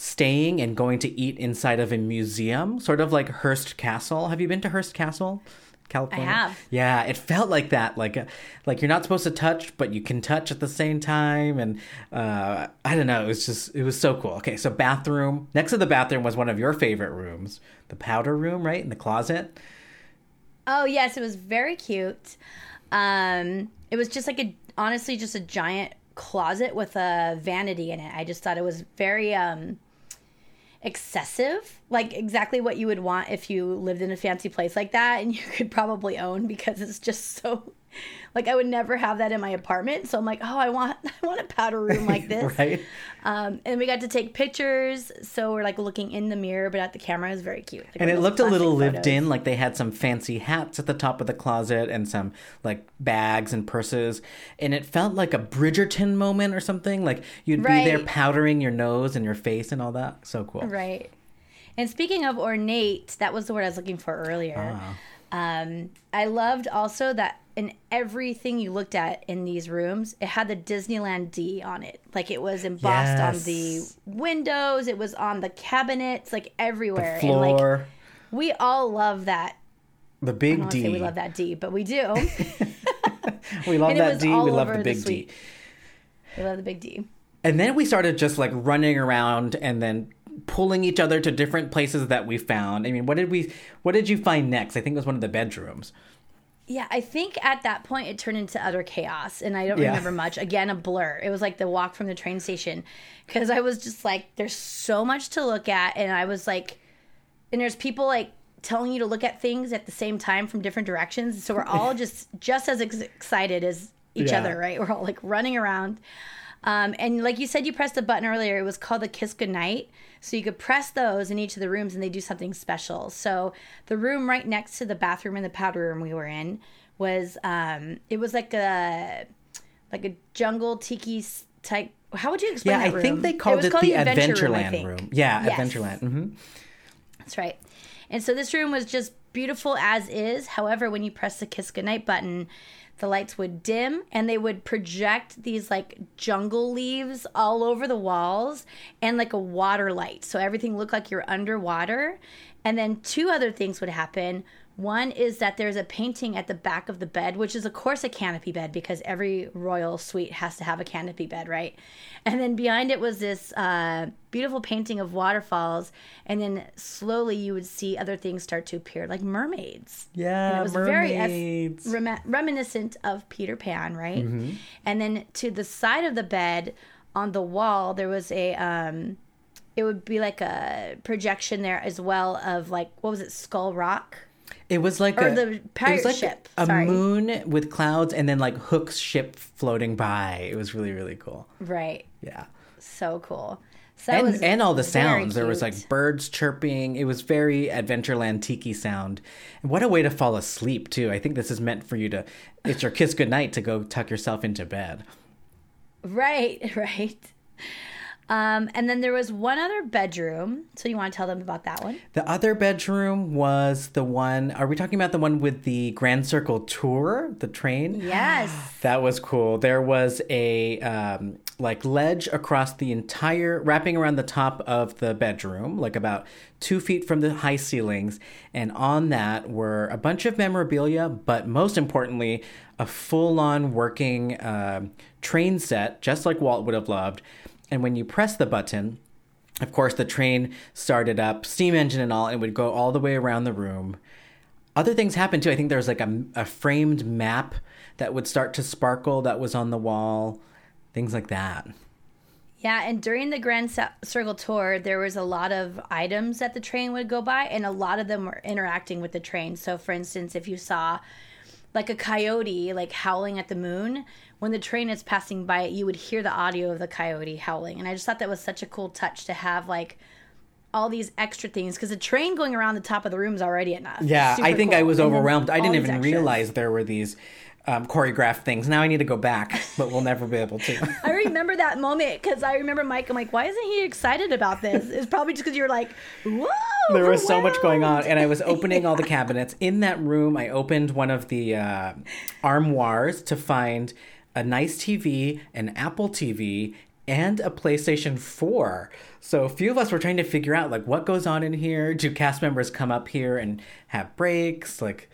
staying and going to eat inside of a museum, sort of like Hearst Castle. Have you been to Hearst Castle? California. I have. Yeah, it felt like that, like like you're not supposed to touch, but you can touch at the same time, and uh, I don't know. It was just it was so cool. Okay, so bathroom next to the bathroom was one of your favorite rooms, the powder room, right in the closet. Oh yes, it was very cute. Um, it was just like a honestly just a giant closet with a vanity in it. I just thought it was very um excessive, like exactly what you would want if you lived in a fancy place like that, and you could probably own because it's just so. Like I would never have that in my apartment, so I'm like, oh, I want, I want a powder room like this, right? Um, and we got to take pictures, so we're like looking in the mirror, but at the camera, it was very cute. Like, and it looked a little lived photos. in like they had some fancy hats at the top of the closet and some like bags and purses and it felt like a bridgerton moment or something like you'd be there powdering your nose and your face and all that so cool Right. And speaking of ornate, that was the word I was looking for earlier. Ah. Um, I loved also that in everything you looked at in these rooms, it had the Disneyland D on it. Like it was embossed on the windows, it was on the cabinets, like everywhere. And floor like we all love that. the I big don't d we love that D, but we do. we love that d we love the the big d we love the big D. and then we started just like running around and then pulling each other to different places that we found i mean what did we what did you find next i think it was one of the bedrooms Yeah, I think at that point it turned into utter chaos, and I don't Yeah. remember much. Again, a blur. It was like the walk from the train station, because I was just like, "There's so much to look at," and I was like, and there's people like telling you to look at things at the same time from different directions, so we're all just just as ex- excited as each Yeah. other, right? We're all like running around. Um, and like you said, you pressed a button earlier. It was called the Kiss Goodnight. So you could press those in each of the rooms and they do something special. So the room right next to the bathroom and the powder room we were in was, um, it was like a, like a jungle tiki type. How would you explain yeah i that think they called was it, called the Adventure Room, adventureland think. room, yeah Yes. adventureland hmm That's right. And so this room was just beautiful as is. However, when you press the Kiss Goodnight button, the lights would dim and they would project these like jungle leaves all over the walls and like a water light. So everything looked like you're underwater. And then two other things would happen. One is that there's a painting at the back of the bed, which is, of course, a canopy bed because every royal suite has to have a canopy bed, right? And then behind it was this uh, beautiful painting of waterfalls. And then slowly you would see other things start to appear, like mermaids. yeah And it was mermaids. very rem- reminiscent of Peter Pan, right? Mm-hmm. And then to the side of the bed on the wall, there was a. Um, it would be like a projection there as well of like what was it, Skull Rock? It was like Or a the it pirate was like ship, a sorry. moon with clouds, and then like Hook's ship floating by. It was really really cool. Right. Yeah, So cool. So and and all the sounds. There was like birds chirping. It was very Adventureland tiki sound. And what a way to fall asleep too. I think this is meant for you to. It's your kiss goodnight to go tuck yourself into bed. Right, right. Um, and then there was one other bedroom. So you want to tell them about that one? The other bedroom was the one. Are we talking about the one with the Grand Circle tour, the train? Yes. That was cool. There was a um, like ledge across the entire, wrapping around the top of the bedroom, like about two feet from the high ceilings. And on that were a bunch of memorabilia, but most importantly, a full on working uh, train set, just like Walt would have loved. And when you press the button, of course, the train started up, steam engine and all, and would go all the way around the room. Other things happened too. I think there was like a, a framed map that would start to sparkle that was on the wall, things like that. Yeah, and during the Grand Circle tour, there was a lot of items that the train would go by, and a lot of them were interacting with the train. So, for instance, if you saw like a coyote like howling at the moon, when the train is passing by it, you would hear the audio of the coyote howling. And I just thought that was such a cool touch to have like all these extra things because the train going around the top of the room is already enough. Yeah, I think cool. I was overwhelmed. I didn't even extras. realize there were these um, choreographed things. Now I need to go back, but we'll never be able to. I remember that moment because I remember Mike. I'm like, why isn't he excited about this? It's probably just because you're like, whoa. there was so much going on and i was opening all the cabinets in that room i opened one of the uh, armoires to find a nice tv an apple tv and a playstation 4 so a few of us were trying to figure out like what goes on in here do cast members come up here and have breaks like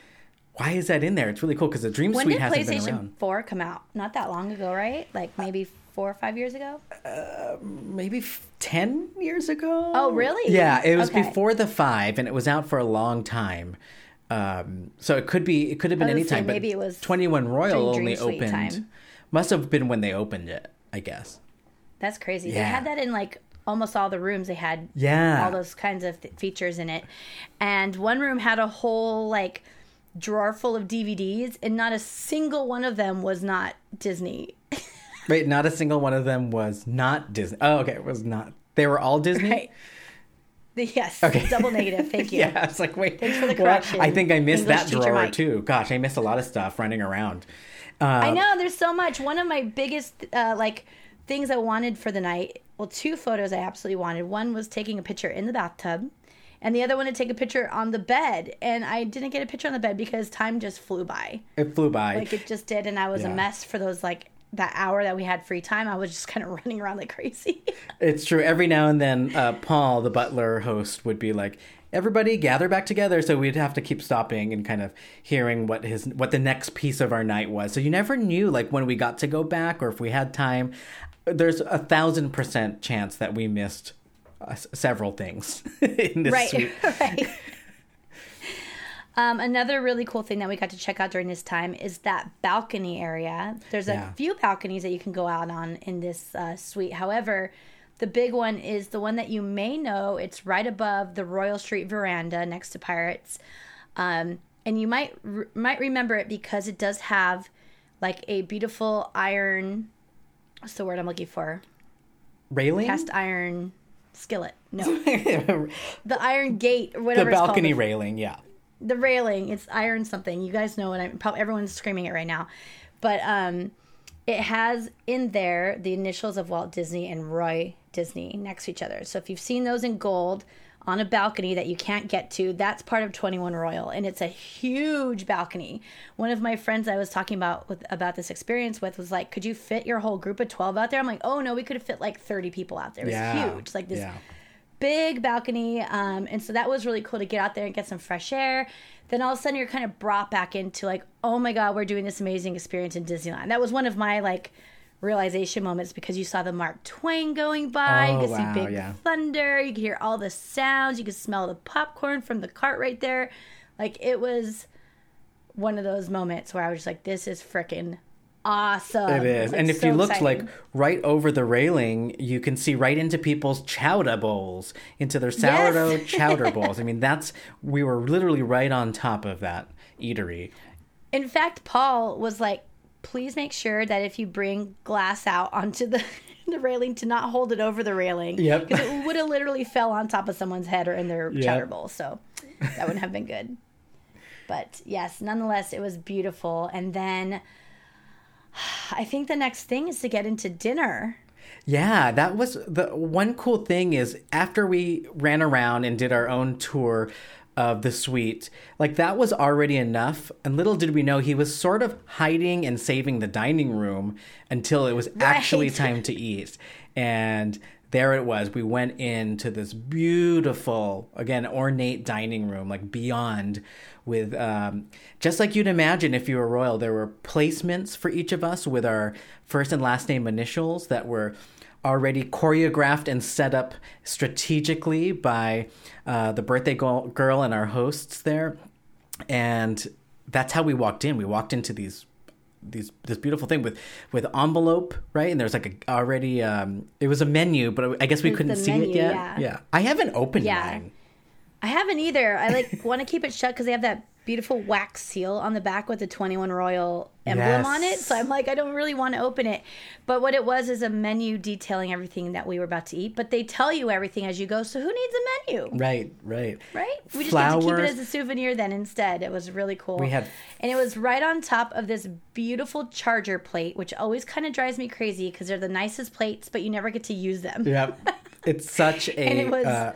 why is that in there it's really cool because the dream When suite did hasn't been PlayStation around 4 come out? Not that long ago, right? Like maybe four or five years ago? Uh, maybe f- 10 years ago Oh, really? yeah it was Okay. before the five and it was out for a long time um, so it could be it could have been any time maybe it was 21 royal only opened time. must have been when they opened it i guess That's crazy. They had that in like almost all the rooms. They had Yeah. all those kinds of th- features in it. And one room had a whole like drawer full of DVDs, and not a single one of them was not Disney. wait not a single one of them was not disney oh okay it was not they were all disney Right. Yes. Okay. Double negative. Thank you. yeah it's like wait Thanks for the correction, i think i missed English that drawer Mike. too gosh i missed a lot of stuff running around I know there's so much. One of my biggest uh, like things I wanted for the night. Well, two photos I absolutely wanted. One was taking a picture in the bathtub, and the other one to take a picture on the bed. And I didn't get a picture on the bed because time just flew by. it flew by Like it just did, and I was Yeah. a mess for those like that hour that we had free time. I was just kind of running around like crazy. It's true. Every now and then, uh, Paul, the butler host, would be like, "Everybody, gather back together." So we'd have to keep stopping and kind of hearing what his what the next piece of our night was. So you never knew, like when we got to go back or if we had time. There's a thousand percent chance that we missed uh, s- several things in this right, suite. right. Um, another really cool thing that we got to check out during this time is that balcony area. There's a Yeah. few balconies that you can go out on in this uh, suite. However, the big one is the one that you may know. It's right above the Royal Street veranda next to Pirates, um, and you might re- might remember it because it does have like a beautiful iron. What's the word I'm looking for? Railing, Cast iron skillet. No, the iron gate or whatever. it's called. The balcony railing. Yeah, the railing it's iron something you guys know what i'm probably everyone's screaming it right now but um it has in there the initials of walt disney and roy disney next to each other so if you've seen those in gold on a balcony that you can't get to that's part of 21 royal and it's a huge balcony one of my friends i was talking about with about this experience with was like could you fit your whole group of 12 out there i'm like oh no we could have fit like 30 people out there it was yeah, huge like this Yeah. big balcony. Um, and so that was really cool to get out there and get some fresh air. Then all of a sudden you're kind of brought back into like, oh my God, we're doing this amazing experience in Disneyland. That was one of my like realization moments because you saw the Mark Twain going by. Oh, you could wow, see big yeah. thunder. You could hear all the sounds. You could smell the popcorn from the cart right there. Like it was one of those moments where I was just like, this is freaking awesome. It is. Like, and if so you looked exciting. like right over the railing, you can see right into people's chowder bowls, into their sourdough chowder bowls. I mean, that's we were literally right on top of that eatery. In fact, Paul was like, please make sure that if you bring glass out onto the, the railing to not hold it over the railing. Yep. Because it would have literally fell on top of someone's head or in their Yep. bowl. So that wouldn't have been good. But yes, nonetheless, it was beautiful. And then I think the next thing is to get into dinner. Yeah, that was the one cool thing is after we ran around and did our own tour of the suite, like that was already enough. And little did we know he was sort of hiding and saving the dining room until it was actually time to eat. And there it was. We went into this beautiful, again, ornate dining room, like beyond, with um, just like you'd imagine if you were royal. There were placements for each of us with our first and last name initials that were already choreographed and set up strategically by uh, the birthday girl girl and our hosts there. And that's how we walked in. We walked into these these this beautiful thing with with envelope right and there's like a already um it was a menu but i guess we couldn't see it menu, yet yeah. i haven't opened Yeah. mine I haven't either. I like want to keep it shut because they have that beautiful wax seal on the back with the 21 Royal emblem on it. So I'm like, I don't really want to open it. But what it was is a menu detailing everything that we were about to eat. But they tell you everything as you go. So who needs a menu? right right Right? We just get to keep it as a souvenir then instead. It was really cool. We had- and it was right on top of this beautiful charger plate, which always kind of drives me crazy because they're the nicest plates, but you never get to use them. yep it's such a And it was- uh,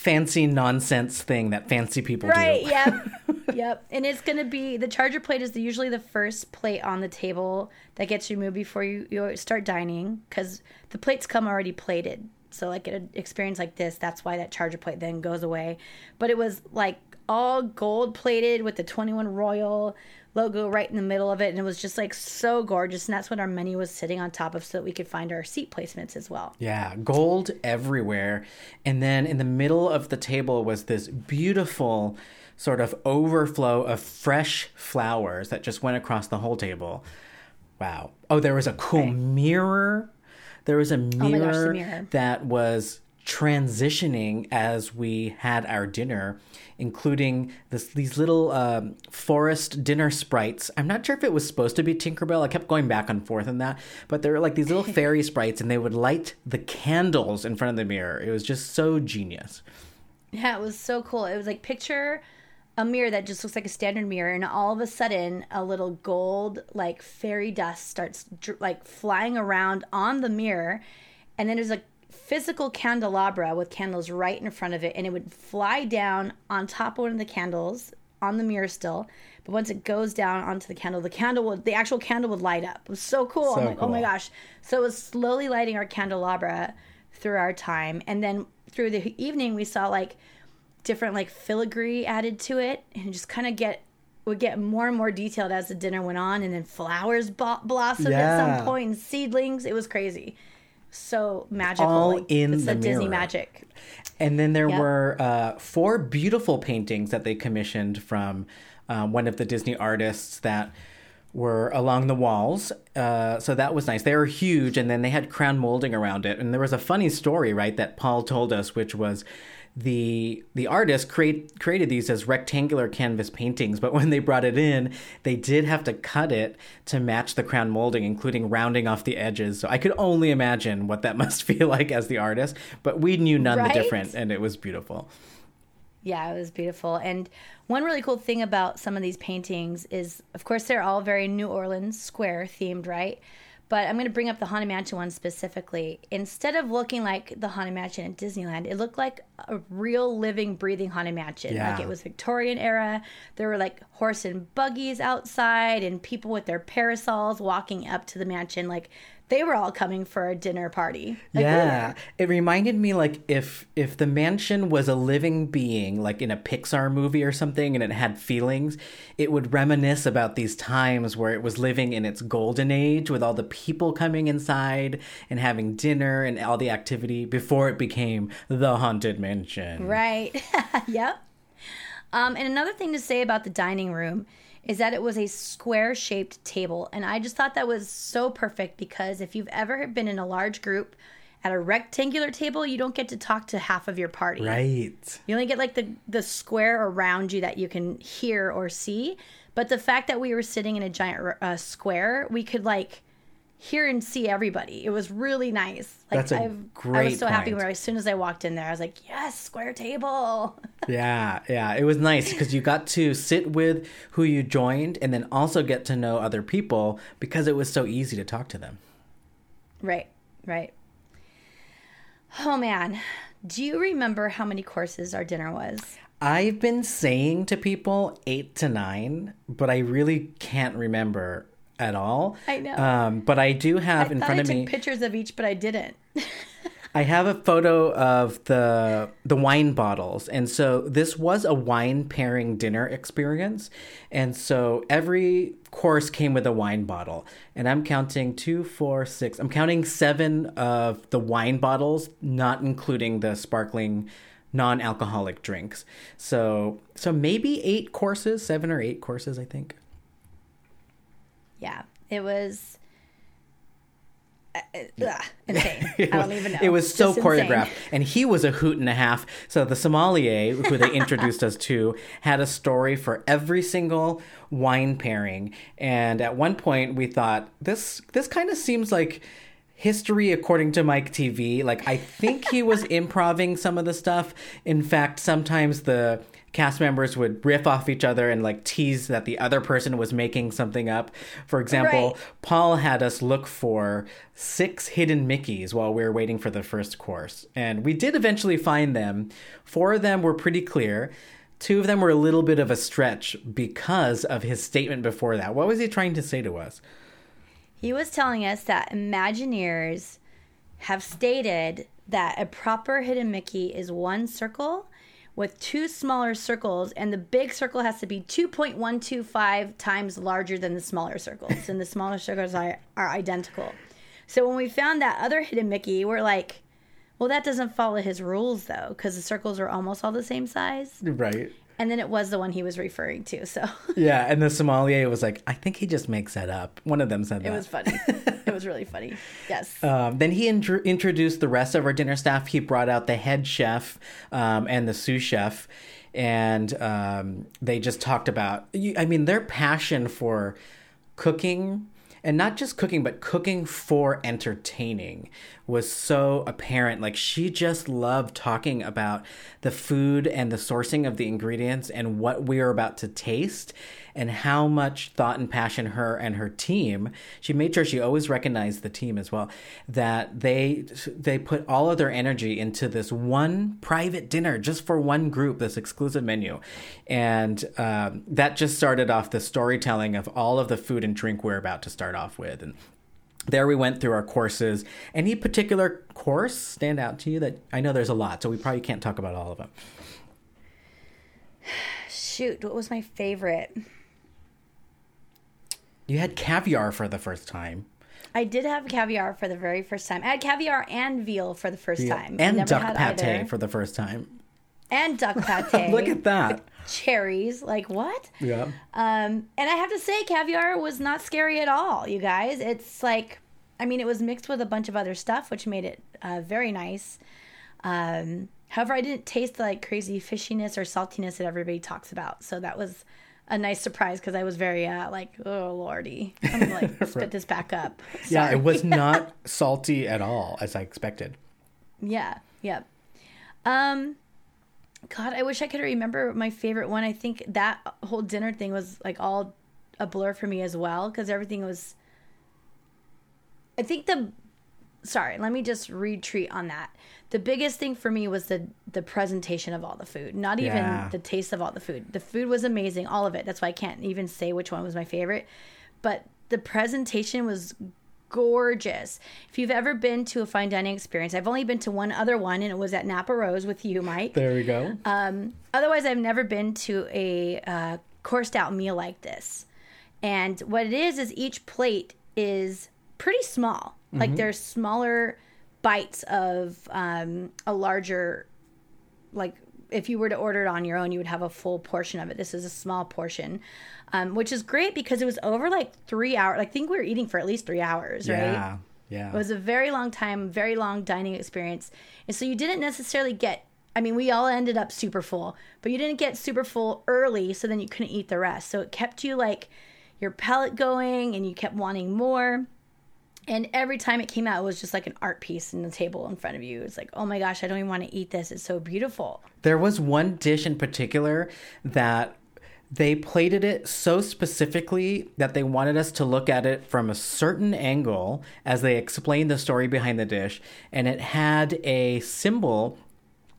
fancy nonsense thing that fancy people Right. do Right, Yep. yep. And it's gonna be the charger plate is the, usually the first plate on the table that gets removed before you, you start dining because the plates come already plated. So like an experience like this, that's why that charger plate then goes away. But it was like all gold plated with the 21 Royal logo right in the middle of it, and it was just like so gorgeous. And that's what our menu was sitting on top of, so that we could find our seat placements as well. Yeah, gold everywhere. And then in the middle of the table was this beautiful sort of overflow of fresh flowers that just went across the whole table. Wow. Oh, there was a cool mirror. There was a mirror, my gosh, mirror. that was transitioning as we had our dinner, including this, these little um, forest dinner sprites. I'm not sure if it was supposed to be Tinkerbell. I kept going back and forth on that, but they were like these little fairy sprites, and they would light the candles in front of the mirror. It was just so genius. Yeah, it was so cool. It was like picture a mirror that just looks like a standard mirror, and all of a sudden, a little gold like fairy dust starts like flying around on the mirror, and then there's a physical candelabra with candles right in front of it, and it would fly down on top of one of the candles on the mirror still. But once it goes down onto the candle, the candle would the actual candle would light up. It was so cool. So I'm like, oh my gosh. So it was slowly lighting our candelabra through our time. And then through the evening we saw like different like filigree added to it and just kind of get would get more and more detailed as the dinner went on and then flowers bo- blossomed at some point and seedlings. It was crazy. So magical. All like, in it's the a Disney magic. And then there Yep. were uh, four beautiful paintings that they commissioned from um, one of the Disney artists that were along the walls. Uh, so that was nice. They were huge, and then they had crown molding around it. And there was a funny story, right, that Paul told us, which was the the artist create, created these as rectangular canvas paintings but when they brought it in they did have to cut it to match the crown molding including rounding off the edges so i could only imagine what that must feel like as the artist but we knew none Right? the different and it was beautiful Yeah, it was beautiful. And one really cool thing about some of these paintings is, of course, they're all very New Orleans square themed, right? But I'm going to bring up the Haunted Mansion one specifically. Instead of looking like the Haunted Mansion at Disneyland, it looked like a real living, breathing Haunted Mansion. Yeah. Like it was Victorian era. There were like horse and buggies outside and people with their parasols walking up to the mansion. Like they were all coming for a dinner party. Yeah it reminded me like if if the mansion was a living being like in a pixar movie or something and it had feelings it would reminisce about these times where it was living in its golden age with all the people coming inside and having dinner and all the activity before it became the haunted mansion Right. yep. Um, and another thing to say about the dining room is that it was a square shaped table. And I just thought that was so perfect because if you've ever been in a large group at a rectangular table, you don't get to talk to half of your party. right You only get like the, the square around you that you can hear or see. But the fact that we were sitting in a giant uh, square, we could like hear and see everybody. It was really nice. Like That's a I've- I was so happy where as soon as I walked in there, I was like, yes, square table. Yeah, yeah, it was nice because you got to sit with who you joined and then also get to know other people because it was so easy to talk to them. Right, right. Oh man, do you remember how many courses our dinner was? I've been saying to people eight to nine, but I really can't remember at all. I know. Um, but I do have I in front I of took me. pictures of each, but I didn't. I have a photo of the the wine bottles, and so this was a wine pairing dinner experience, and so every course came with a wine bottle, and I'm counting two, four, six. I'm counting seven of the wine bottles, not including the sparkling non-alcoholic drinks. So so maybe eight courses, seven or eight courses, I think. Yeah, it was uh, uh, ugh, insane. I don't even know. It was so Just insane. choreographed. And he was a hoot and a half. So the sommelier, who they introduced us to, had a story for every single wine pairing. And at one point we thought, this this kind of seems like history according to Mike TV. Like I think he was improving some of the stuff. In fact, sometimes the cast members would riff off each other and like tease that the other person was making something up. For example, Right. Paul had us look for six hidden Mickeys while we were waiting for the first course. And we did eventually find them. Four of them were pretty clear. Two of them were a little bit of a stretch because of his statement before that. What was he trying to say to us? He was telling us that Imagineers have stated that a proper hidden Mickey is one circle with two smaller circles, and the big circle has to be 2.125 times larger than the smaller circles, and the smaller circles are, are identical. So when we found that other hidden Mickey, we're like, well, that doesn't follow his rules though, because the circles are almost all the same size. Right. And then it was the one he was referring to. So Yeah, and the sommelier was like, I think he just makes that up. One of them said that. it was funny. it was really funny. Yes. Um, then he intro- introduced the rest of our dinner staff. He brought out the head chef um, and the sous chef, and um, they just talked about. I mean, their passion for cooking. And not just cooking, but cooking for entertaining was so apparent. Like, she just loved talking about the food and the sourcing of the ingredients and what we are about to taste and how much thought and passion her and her team she made sure she always recognized the team as well that they they put all of their energy into this one private dinner just for one group this exclusive menu. And um, that just started off the storytelling of all of the food and drink we're about to start off with. And there we went through our courses. Any particular course stand out to you that i know there's a lot so we probably can't talk about all of them. Shoot, what was my favorite? You had caviar for the first time I did have caviar for the very first time. I had caviar and veal for the first time. And duck pate either. for the first time and duck pate. look at that cherries. Like what? yeah Um, and I have to say, caviar was not scary at all. You guys, it's like, I mean, it was mixed with a bunch of other stuff, which made it uh, very nice. Um, however, I didn't taste the like crazy fishiness or saltiness that everybody talks about. So that was a nice surprise because I was very uh, like, oh lordy, I'm gonna like spit this back up. Yeah, it was not salty at all, as I expected. Yeah, yeah. Um, God, I wish I could remember my favorite one. I think that whole dinner thing was like all a blur for me as well because everything was. I think the, sorry, let me just retreat on that. The biggest thing for me was the the presentation of all the food, not even Yeah. the taste of all the food. The food was amazing, all of it. That's why I can't even say which one was my favorite, but the presentation was gorgeous. If you've ever been to a fine dining experience, I've only been to one other one, and it was at Napa Rose with you, Mike. There we go. Um, otherwise, I've never been to a uh, coursed out meal like this. And what it is is each plate is pretty small. Like there's smaller bites of um, a larger, like if you were to order it on your own, you would have a full portion of it. This is a small portion, um, which is great because it was over like three hours. Like, I think we were eating for at least three hours, right? yeah, yeah. It was a very long time, very long dining experience. And so you didn't necessarily get, I mean, we all ended up super full, but you didn't get super full early, so then you couldn't eat the rest. So it kept you like your palate going and you kept wanting more. And every time it came out, it was just like an art piece in the table in front of you. It's like, oh my gosh, I don't even want to eat this. It's so beautiful. There was one dish in particular that they plated it so specifically that they wanted us to look at it from a certain angle as they explained the story behind the dish. And it had a symbol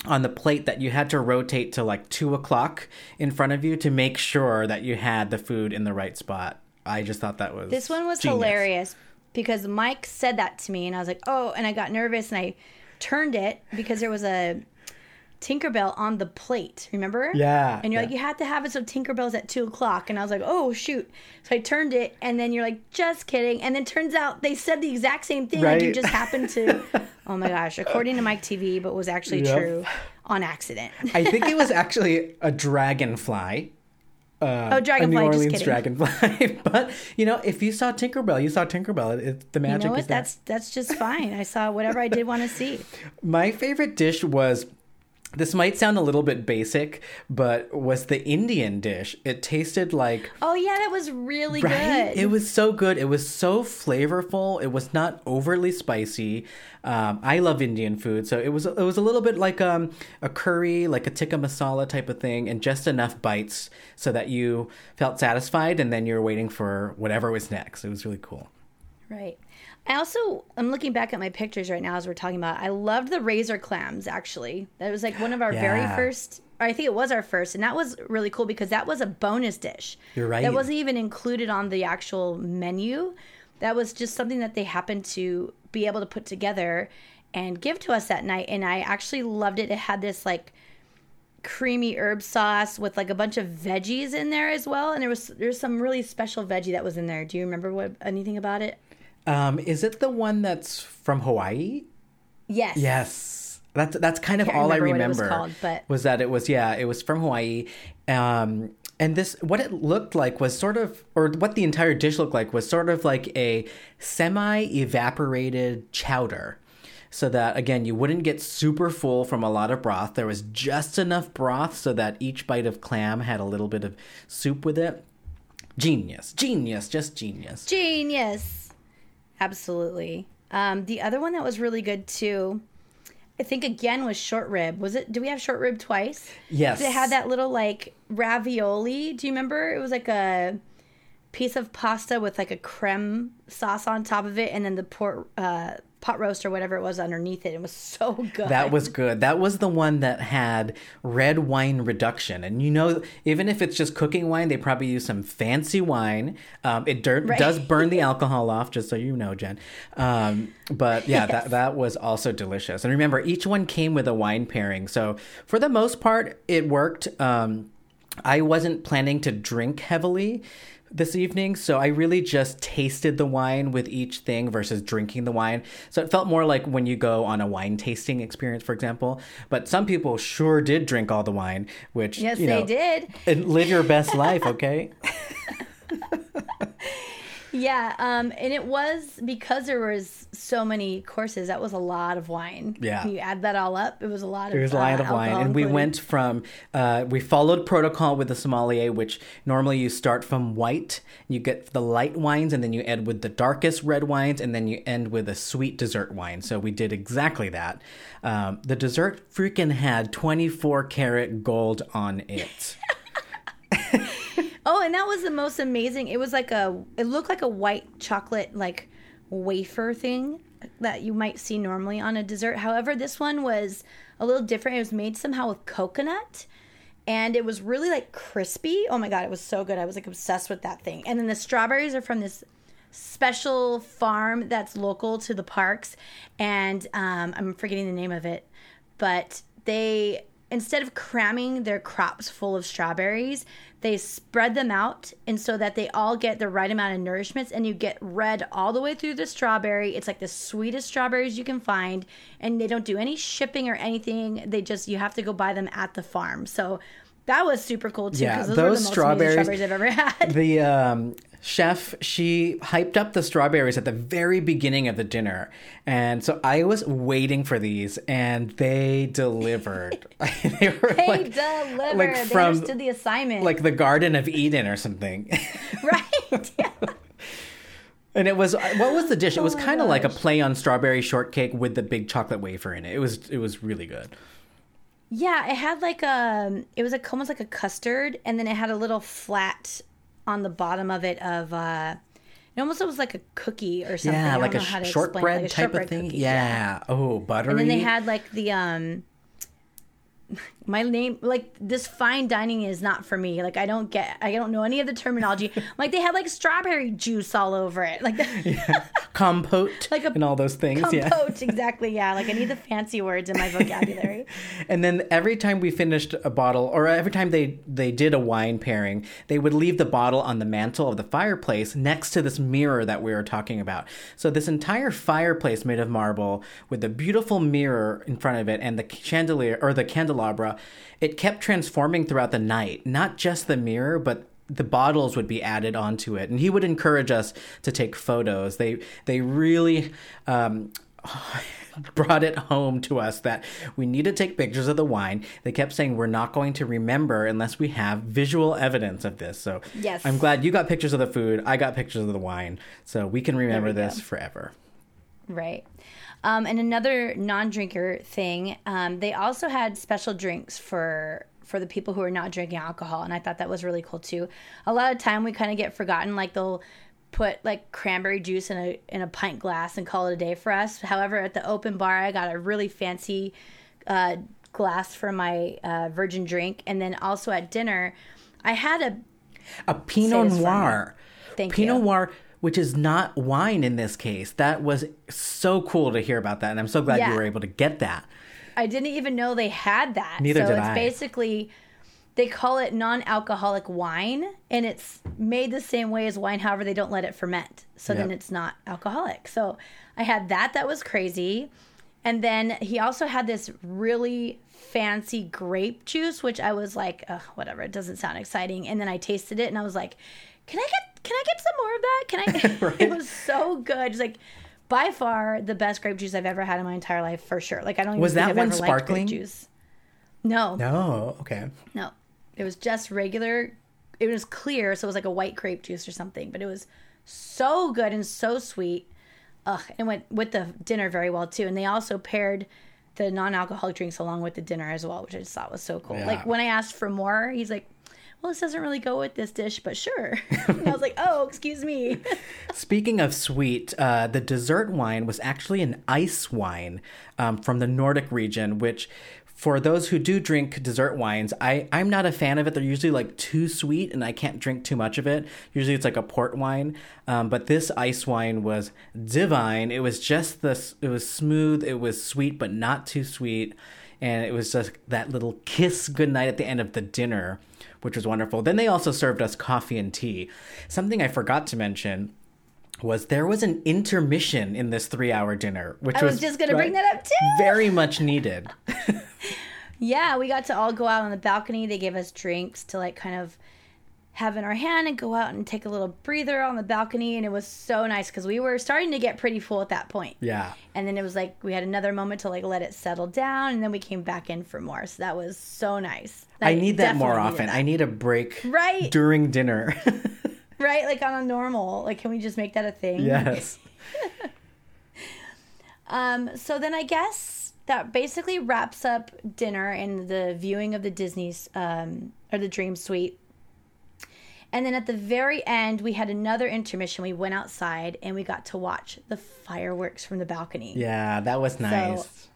on the plate that you had to rotate to like two o'clock in front of you to make sure that you had the food in the right spot. I just thought that was This one was genius. hilarious because Mike said that to me, and I was like, oh, and I got nervous and I turned it because there was a Tinkerbell on the plate. Remember? Yeah, And you're yeah. like, you have to have it so Tinkerbell's at two o'clock, and I was like, oh shoot. So I turned it, and then you're like, just kidding. And then turns out they said the exact same thing. Like you just happened to. oh my gosh! According to Mike TV, but was actually Yep. true on accident. I think it was actually a dragonfly. Uh, oh, a Dragonfly! New just Orleans dragonfly. but you know, if you saw Tinkerbell, you saw Tinkerbell. It, it- the You magic know is what? That's that's just fine. I saw whatever I did want to see. My favorite dish was this might sound a little bit basic, but was the Indian dish. It tasted like Oh yeah, that was really right. good. It was so good. It was so flavorful. It was not overly spicy. Um, I love Indian food, so it was it was a little bit like um, a curry, like a tikka masala type of thing, and just enough bites so that you felt satisfied, and then you're waiting for whatever was next. It was really cool. Right. I also I'm looking back at my pictures right now as we're talking about. I loved the razor clams actually. That was like one of our very first or I think it was our first and that was really cool because that was a bonus dish. You're right. That wasn't even included on the actual menu. That was just something that they happened to be able to put together and give to us that night and I actually loved it. It had this like creamy herb sauce with like a bunch of veggies in there as well and there was there's some really special veggie that was in there. Do you remember what anything about it? Um, is it the one that's from Hawaii? Yes. Yes. That's that's kind of Can't all I remember what it was called, but- was that it was yeah, it was from Hawaii. Um and this what it looked like was sort of or what the entire dish looked like was sort of like a semi evaporated chowder. So that again, you wouldn't get super full from a lot of broth. There was just enough broth so that each bite of clam had a little bit of soup with it. Genius. Genius, just genius. Genius. Absolutely. Um, the other one that was really good too, I think again was short rib. Was it? Do we have short rib twice? Yes. It had that little like ravioli. Do you remember? It was like a piece of pasta with like a creme sauce on top of it, and then the port uh, pot roast or whatever it was underneath it. It was so good. That was good. That was the one that had red wine reduction. And you know, even if it's just cooking wine, they probably use some fancy wine. Um, it dirt, Right. does burn the alcohol off, just so you know, Jen. Um, but yeah, that, that was also delicious. And remember, each one came with a wine pairing. So for the most part, it worked. Um, I wasn't planning to drink heavily this evening, so I really just tasted the wine with each thing versus drinking the wine. So it felt more like when you go on a wine tasting experience, for example. But some people sure did drink all the wine, which Yes, you they did. And live your best life, okay? Yeah, um, and it was because there was so many courses. That was a lot of wine. Yeah. you add that all up, it was a lot of. It was a uh, lot of wine, and we went from uh, we followed protocol with the sommelier, which normally you start from white, you get the light wines, and then you end with the darkest red wines, and then you end with a sweet dessert wine. So we did exactly that. Um, the dessert freaking had twenty four karat gold on it. Oh, and that was the most amazing. It was like a. It looked like a white chocolate like wafer thing that you might see normally on a dessert. However, this one was a little different. It was made somehow with coconut. And it was really like crispy. Oh my god, it was so good. I was like obsessed with that thing. And then the strawberries are from this special farm that's local to the parks and um, i'm forgetting the name of it but they instead of cramming their crops full of strawberries they spread them out and so that they all get the right amount of nourishments and you get red all the way through the strawberry. It's like the sweetest strawberries you can find and they don't do any shipping or anything. They just you have to go buy them at the farm. So that was super cool too Yeah, because those, those were the most strawberries- strawberries strawberries i've ever had. the um, chef she hyped up the strawberries at the very beginning of the dinner. And so i was waiting for these and they delivered. They were they like, delivered. Like they from understood the assignment. like the garden of eden or something. Right. Yeah. and it was what was the dish? It was Oh kind of like a play on strawberry shortcake with the big chocolate wafer in it. It was it was really good. Yeah, it had like a. It was like almost like a custard, and then it had a little flat on the bottom of it of. uh It almost was like a cookie or something. I Yeah, don't like a how to sh- explain shortbread like a type of thing. cookie, yeah. Oh, buttery. And then they had like the um my name like this fine dining is not for me. Like I don't get I don't know any of the terminology. like they had like strawberry juice all over it. Like the compote Like a and all those things. Yeah. compote exactly. Yeah, like I need the fancy words in my vocabulary. And then every time we finished a bottle, or every time they they did a wine pairing, they would leave the bottle on the mantle of the fireplace next to this mirror that we were talking about. So this entire fireplace made of marble with a beautiful mirror in front of it and the chandelier or the candelabra, it kept transforming throughout the night. Not just the mirror, but the bottles would be added onto it, and he would encourage us to take photos. They they really. Um, brought it home to us that we need to take pictures of the wine. They kept saying we're not going to remember unless we have visual evidence of this. So Yes. I'm glad you got pictures of the food. I got pictures of the wine. So we can remember we go. this forever. Right. Um, and another non-drinker thing, um, they also had special drinks for for the people who are not drinking alcohol, and I thought that was really cool too. A lot of time we kind of get forgotten, like they'll put like cranberry juice in a in a pint glass and call it a day for us. However, at the open bar, I got a really fancy uh, glass for my uh, virgin drink, and then also at dinner, I had a A Pinot this for me. Noir. Thank you. Pinot you. Noir, which is not wine in this case. That was so cool to hear about that, and I'm so glad Yeah. you were able to get that. I didn't even know they had that. Neither so did it's I. basically they call it non-alcoholic wine and it's made the same way as wine however they don't let it ferment. So then it's not alcoholic. So I had that that was crazy. And then he also had this really fancy grape juice which I was like, Ugh, whatever, it doesn't sound exciting. And then I tasted it and I was like, can I get can I get some more of that? Can I It was so good. It's like by far the best grape juice I've ever had in my entire life for sure. Like I don't even Was that I've one sparkling? grape juice. No, no, Okay. No. It was just regular. It was clear, so it was like a white grape juice or something. But it was so good and so sweet. Ugh, and went with the dinner very well too. And they also paired the non-alcoholic drinks along with the dinner as well, which I just thought was so cool. Yeah. Like when I asked for more, he's like, "Well, this doesn't really go with this dish, but sure." and I was like, "Oh, excuse me." Speaking of sweet, uh, the dessert wine was actually an ice wine um, from the Nordic region, which for those who do drink dessert wines, I, I'm not a fan of it. They're usually like too sweet and I can't drink too much of it. Usually it's like a port wine. Um, but this ice wine was divine. It was just this, it was smooth, it was sweet, but not too sweet. And it was just that little kiss goodnight at the end of the dinner, which was wonderful. Then they also served us coffee and tea. Something I forgot to mention was there was an intermission in this three hour dinner, which I was just gonna bring that up, too. Very much needed. Yeah, we got to all go out on the balcony. They gave us drinks to like kind of have in our hand and go out and take a little breather on the balcony. And it was so nice because we were starting to get pretty full at that point. Yeah. And then it was like we had another moment to like let it settle down. And then we came back in for more. So that was so nice. I need that more often. needed I need a break Right. during dinner. Right? Like on a normal. Like, can we just make that a thing? yes. Um, so then I guess that basically wraps up dinner and the viewing of the Disney's um, or the Dream Suite. And then at the very end, we had another intermission. We went outside and we got to watch the fireworks from the balcony. Yeah, that was nice.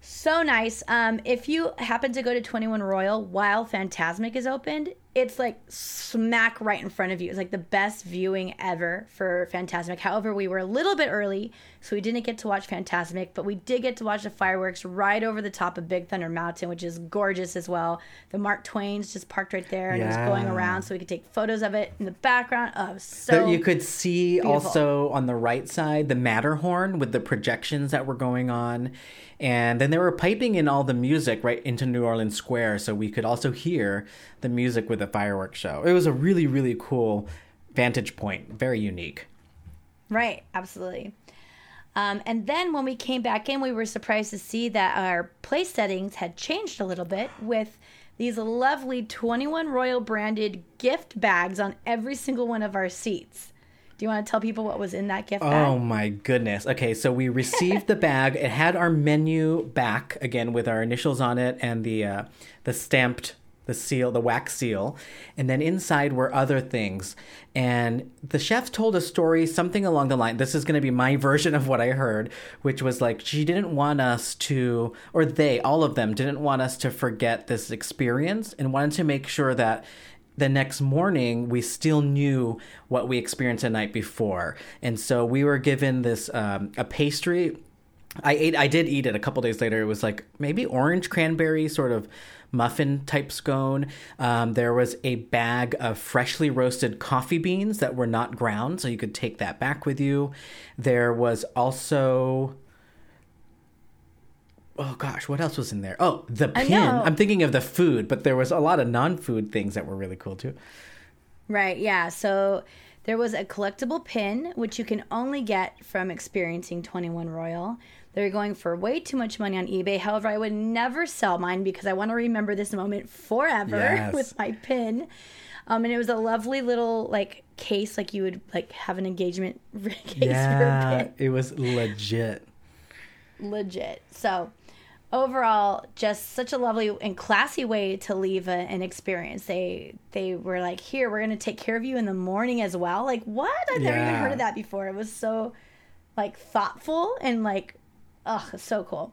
So nice. Um, if you happen to go to 21 Royal while Fantasmic is opened, it's like smack right in front of you. It's like the best viewing ever for Fantasmic. However, we were a little bit early, so we didn't get to watch Fantasmic, but we did get to watch the fireworks right over the top of Big Thunder Mountain, which is gorgeous as well. The Mark Twain's just parked right there and it was going around, so we could take photos of it in the background. Oh, so That you could see beautiful. also on the right side the Matterhorn with the projections that were going on. And then they were piping in all the music right into New Orleans Square so we could also hear the music with the fireworks show. It was a really, really cool vantage point. Very unique. Right, absolutely. Um, and then when we came back in, we were surprised to see that our place settings had changed a little bit with these lovely 21 Royal branded gift bags on every single one of our seats. Do you want to tell people what was in that gift bag? Oh my goodness. Okay, so we received the bag. It had our menu back again with our initials on it and the uh, the stamped the seal, the wax seal, and then inside were other things. And the chef told a story, something along the line. This is going to be my version of what I heard, which was like she didn't want us to, or they, all of them, didn't want us to forget this experience and wanted to make sure that the next morning we still knew what we experienced the night before and so we were given this um, a pastry i ate i did eat it a couple days later it was like maybe orange cranberry sort of muffin type scone um, there was a bag of freshly roasted coffee beans that were not ground so you could take that back with you there was also oh gosh, what else was in there? Oh, the pin. I'm thinking of the food, but there was a lot of non-food things that were really cool too. Right, yeah. So there was a collectible pin, which you can only get from experiencing 21 Royal. They're going for way too much money on eBay. However, I would never sell mine because I want to remember this moment forever Yes. with my pin. Um, and it was a lovely little like case, like you would like have an engagement case for a Yeah, pin it was legit. legit. So overall, just such a lovely and classy way to leave a, an experience. They they were like, "Here, we're gonna take care of you in the morning as well." Like, what? I've never even heard of that before. It was so like thoughtful and like, ugh, so cool.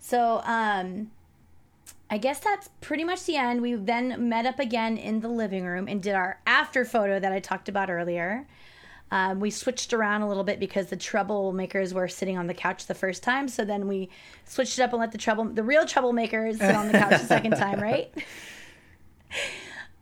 So, um, I guess that's pretty much the end. We then met up again in the living room and did our after photo that I talked about earlier. Um, we switched around a little bit because the troublemakers were sitting on the couch the first time. So then we switched it up and let the trouble, the real troublemakers, sit on the couch the second time, right?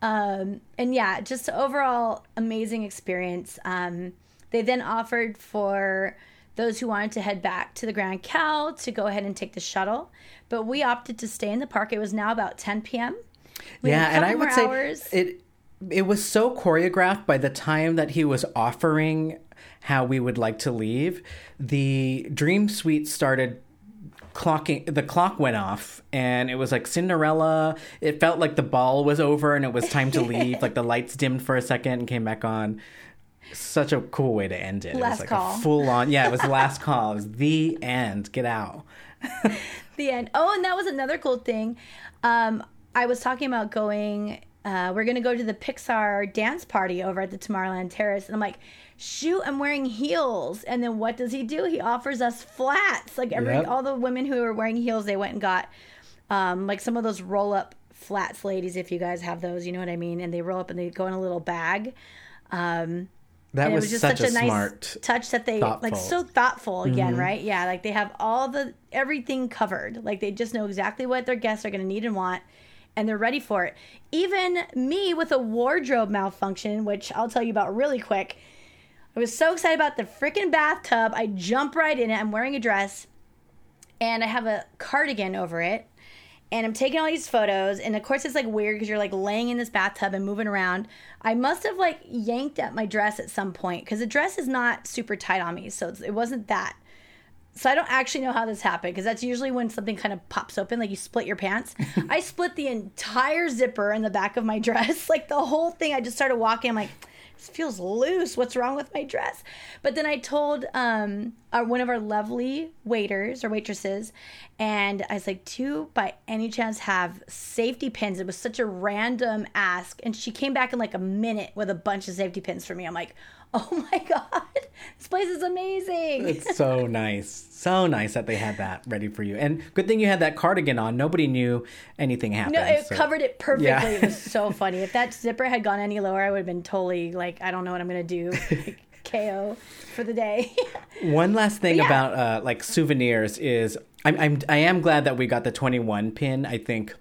Um, and yeah, just overall amazing experience. Um, they then offered for those who wanted to head back to the Grand Cal to go ahead and take the shuttle, but we opted to stay in the park. It was now about 10 p.m. We yeah, and I would say hours. it it was so choreographed by the time that he was offering how we would like to leave. The dream suite started clocking the clock went off and it was like cinderella it felt like the ball was over and it was time to leave like the lights dimmed for a second and came back on such a cool way to end it it Last was like call. a full on yeah it was last call it was the end get out the end. Oh, and that was another cool thing. Um, I was talking about going. Uh, we're gonna go to the Pixar dance party over at the Tomorrowland Terrace, and I'm like, shoot, I'm wearing heels. And then what does he do? He offers us flats. Like every Yep. all the women who were wearing heels, they went and got um, like some of those roll up flats, ladies. If you guys have those, you know what I mean. And they roll up and they go in a little bag. That was, was just such, such, a, a, nice smart touch that they like so thoughtful again, Mm-hmm. right? Yeah, like they have all the everything covered. Like they just know exactly what their guests are going to need and want, and they're ready for it. Even me with a wardrobe malfunction, which I'll tell you about really quick. I was so excited about the freaking bathtub. I jump right in it. I'm wearing a dress, and I have a cardigan over it. And I'm taking all these photos, and of course it's like weird because you're like laying in this bathtub and moving around. I must have like yanked at my dress at some point because the dress is not super tight on me, so it's, it wasn't that. So I don't actually know how this happened because that's usually when something kind of pops open, like you split your pants. I split the entire zipper in the back of my dress, like the whole thing. I just started walking. I'm like, feels loose. What's wrong with my dress? But then I told um, our, one of our lovely waiters or waitresses, and I was like, "Do you, by any chance, have safety pins?" It was such a random ask, and she came back in like a minute with a bunch of safety pins for me. I'm like, "Oh my god, this place is amazing!" It's so nice. So nice that they had that ready for you. And good thing you had that cardigan on. Nobody knew anything happened. No, it so- covered it perfectly. Yeah. It was so funny. If that zipper had gone any lower, I would have been totally like, I don't know what I'm gonna do. Like, KO for the day. One last thing yeah. about uh, like souvenirs is I'm, I'm I am glad that we got the 21 pin. I think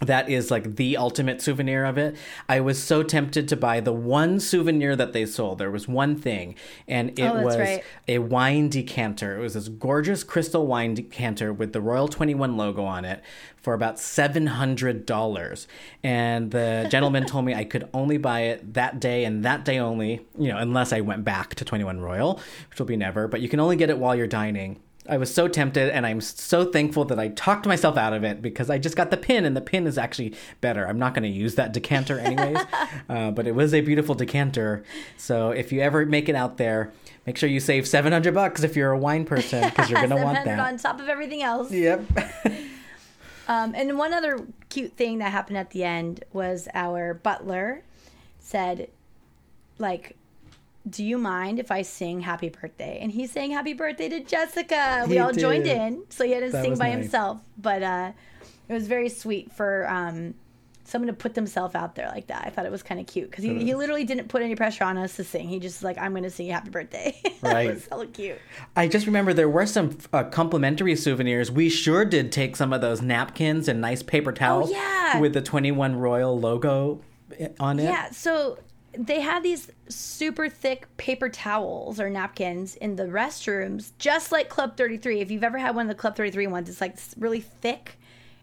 that is like the ultimate souvenir of it. I was so tempted to buy the one souvenir that they sold. There was one thing, and it Oh, was right. a wine decanter. It was this gorgeous crystal wine decanter with the Royal 21 logo on it for about $700. And the gentleman told me I could only buy it that day and that day only, you know, unless I went back to 21 Royal, which will be never, but you can only get it while you're dining. I was so tempted, and I'm so thankful that I talked myself out of it because I just got the pin, and the pin is actually better. I'm not going to use that decanter anyways, uh, but it was a beautiful decanter. So if you ever make it out there, make sure you save 700 bucks if you're a wine person because you're going to want that. on top of everything else. Yep. Um, and one other cute thing that happened at the end was our butler said, like, do you mind if I sing happy birthday? And he sang happy birthday to Jessica. We He all joined in. So he had to That sing by nice. himself. But uh, it was very sweet for um, someone to put themselves out there like that. I thought it was kind of cute because he, he literally didn't put any pressure on us to sing. He just was like, I'm going to sing happy birthday. that Right. was so cute. I just remember there were some uh, complimentary souvenirs. We sure did take some of those napkins and nice paper towels Oh, yeah. with the 21 Royal logo on it. Yeah, so they had these super thick paper towels or napkins in the restrooms, just like Club 33. If you've ever had one of the Club 33 ones, it's like really thick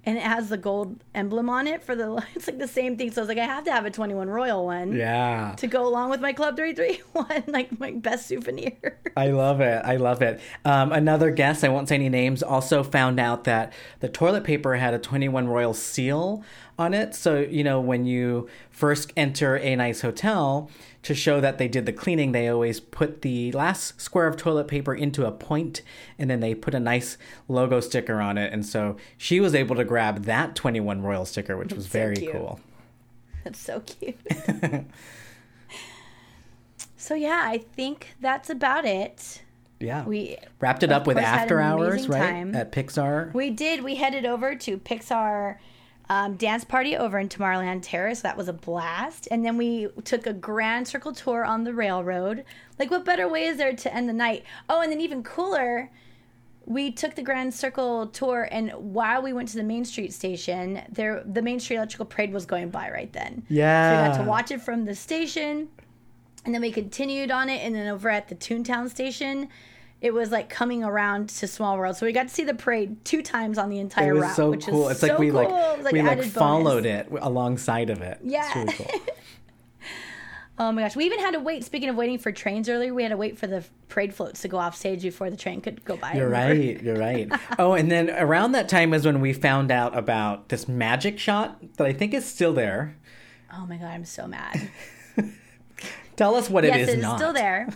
and it has the gold emblem on it for the it's like the same thing. So I was like, I have to have a 21 Royal one Yeah. to go along with my Club 331, like my best souvenir. I love it. I love it. Um, another guest, I won't say any names, also found out that the toilet paper had a 21 Royal seal on it. So, you know, when you first enter a nice hotel, to show that they did the cleaning, they always put the last square of toilet paper into a point and then they put a nice logo sticker on it. And so she was able to grab that 21 Royal sticker, which was very cute. cool. That's so cute. so yeah, I think that's about it. Yeah. We wrapped it up with after hours, right? time. At Pixar. We did. We headed over to Pixar um, dance party over in Tomorrowland Terrace. That was a blast. And then we took a grand circle tour on the railroad. Like, what better way is there to end the night? Oh, and then even cooler, we took the grand circle tour, and while we went to the Main Street station, there the Main Street Electrical Parade was going by right then. Yeah so we got to watch it from the station, and then we continued on it, and then over at the Toontown station, it was like coming around to Small World. So we got to see the parade two times on the entire It was route, so which cool. is It's so like we cool. like, It was, we like followed bonus. it alongside of it. Yeah. It's really cool. Oh my gosh, we even had to wait. Speaking of waiting for trains earlier, we had to wait for the parade floats to go off stage before the train could go by. You're right. You're right. Oh, and then around that time is when we found out about this magic shot that I think is still there. Oh my god, I'm so mad. Tell us what yes, it is it is not. still there.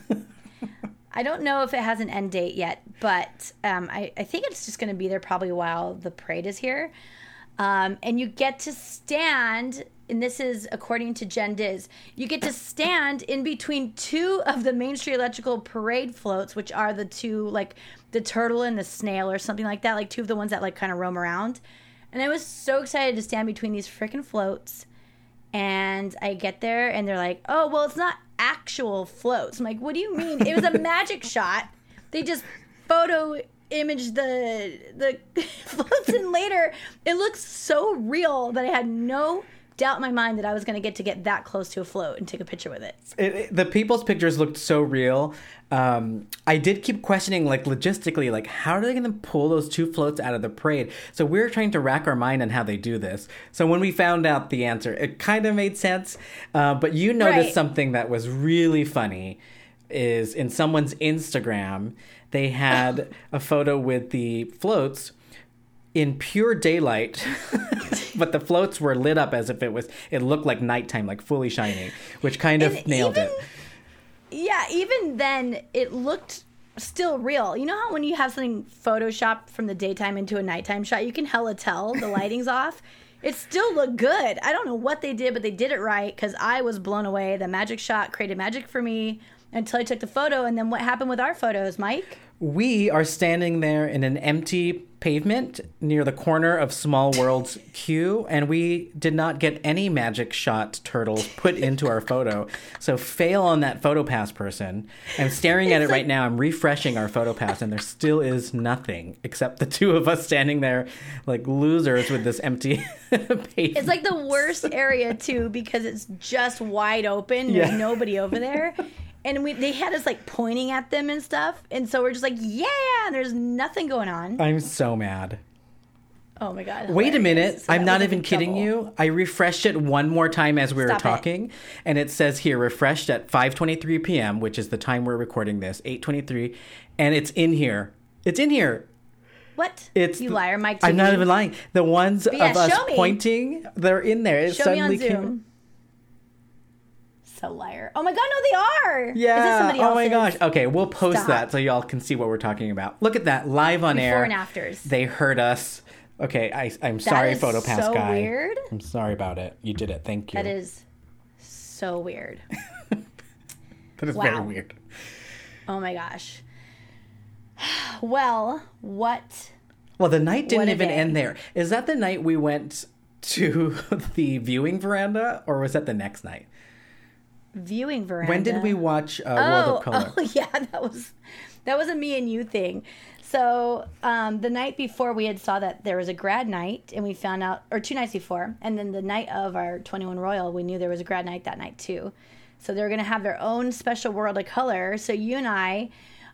I don't know if it has an end date yet, but um, I, I think it's just going to be there probably while the parade is here. Um, and you get to stand, and this is according to Jen Diz, you get to stand in between two of the Main Street Electrical parade floats, which are the two, like the turtle and the snail or something like that, like two of the ones that like kind of roam around. And I was so excited to stand between these freaking floats and I get there and they're like, "Oh, well, it's not actual floats." I'm like, "What do you mean? It was a magic shot. They just photo imaged the the floats and later it looks so real that I had no doubt in my mind that I was going to get to get that close to a float and take a picture with it. It, it- the people's pictures looked so real. Um, I did keep questioning, like logistically, like how are they going to pull those two floats out of the parade? So we were trying to rack our mind on how they do this. So when we found out the answer, it kind of made sense. Uh, but you noticed Right. something that was really funny. Is in someone's Instagram, they had a photo with the floats in pure daylight, but the floats were lit up as if it was. It looked like nighttime, like fully shining, which kind of And nailed even- it. Yeah, even then it looked still real. You know how when you have something photoshopped from the daytime into a nighttime shot, you can hella tell the lighting's off. It still looked good. I don't know what they did, but they did it right because I was blown away. The magic shot created magic for me until I took the photo. And then what happened with our photos, Mike? We are standing there in an empty pavement near the corner of Small World's queue, and we did not get any magic shot turtles put into our photo. So fail on that photo pass person. I'm staring at it right now. I'm refreshing our photo pass, and there still is nothing except the two of us standing there like losers with this empty pavement. It's like the worst area too because it's just wide open. There's Yeah. nobody over there. And we they had us like pointing at them and stuff. And so we're just like, yeah, there's nothing going on. I'm so mad. Oh my god. Wait a minute. So I'm not even kidding double. you. I refreshed it one more time as we were Stop it. talking, and it says here refreshed at 5:23 p.m., which is the time we're recording this, 8:23, and it's in here. It's in here. What? It's you liar, Mike. I'm not even lying. The ones yeah, of us me. pointing, they're in there. It Show me on suddenly came. So liar. Oh my god, no, they are. Yeah. Oh my gosh. Okay, we'll post Stop. that so y'all can see what we're talking about. Look at that live on air. Before and afters. They heard us. Okay, I, I'm sorry, PhotoPass so guy. weird. I'm sorry about it. You did it. Thank you. That is so weird. that is very weird. Oh my gosh. Well, what? Well, the night didn't even day. end there. Is that the night we went to the viewing veranda, or was that the next night? Viewing veranda. When did we watch uh, World Oh, of Color? oh yeah, that was that was a me and you thing. So um, the night before we had saw that there was a grad night, and we found out, or two nights before, and then the night of our Twenty One Royal, we knew there was a grad night that night too. So they were going to have their own special World of Color. So you and I,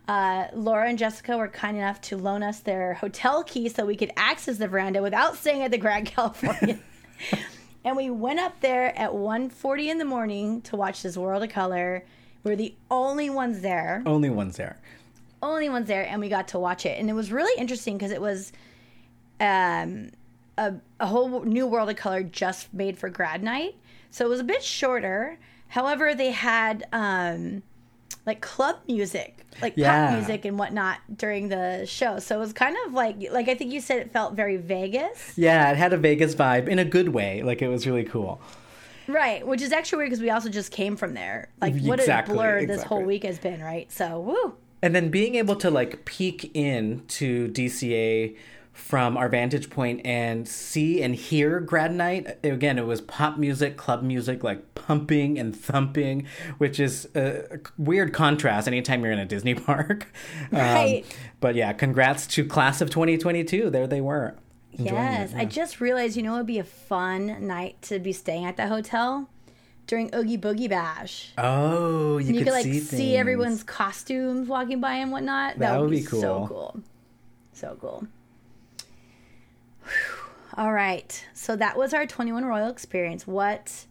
uh, Laura and Jessica, were kind enough to loan us their hotel key so we could access the veranda without staying at the Grand California. And we went up there at 1.40 in the morning to watch this World of Color. We were the only ones there Only ones there. only ones there and we got to watch it and it was really interesting because it was um a, a whole new world of color just made for grad night so it was a bit shorter however they had um like club music like Yeah. pop music and whatnot during the show so it was kind of like like i think you said it felt very vegas Yeah, it had a Vegas vibe in a good way. Like it was really cool. right which is actually weird because we also just came from there like what Exactly, a blur this whole week has been right so woo And then being able to like peek in to DCA from our vantage point and see and hear grad night again it was pop music club music like pumping and thumping which is a weird contrast anytime you're in a disney park Um, Right. but yeah congrats to class of 2022 there they were Yes, it, I just realized, you know, it would be a fun night to be staying at the hotel during Oogie Boogie Bash. oh you, you could, could like see, see, everyone's costumes walking by and whatnot. That, That would would be, be cool. So cool. So cool. Whew. All right. So that was our 21 Royal experience. What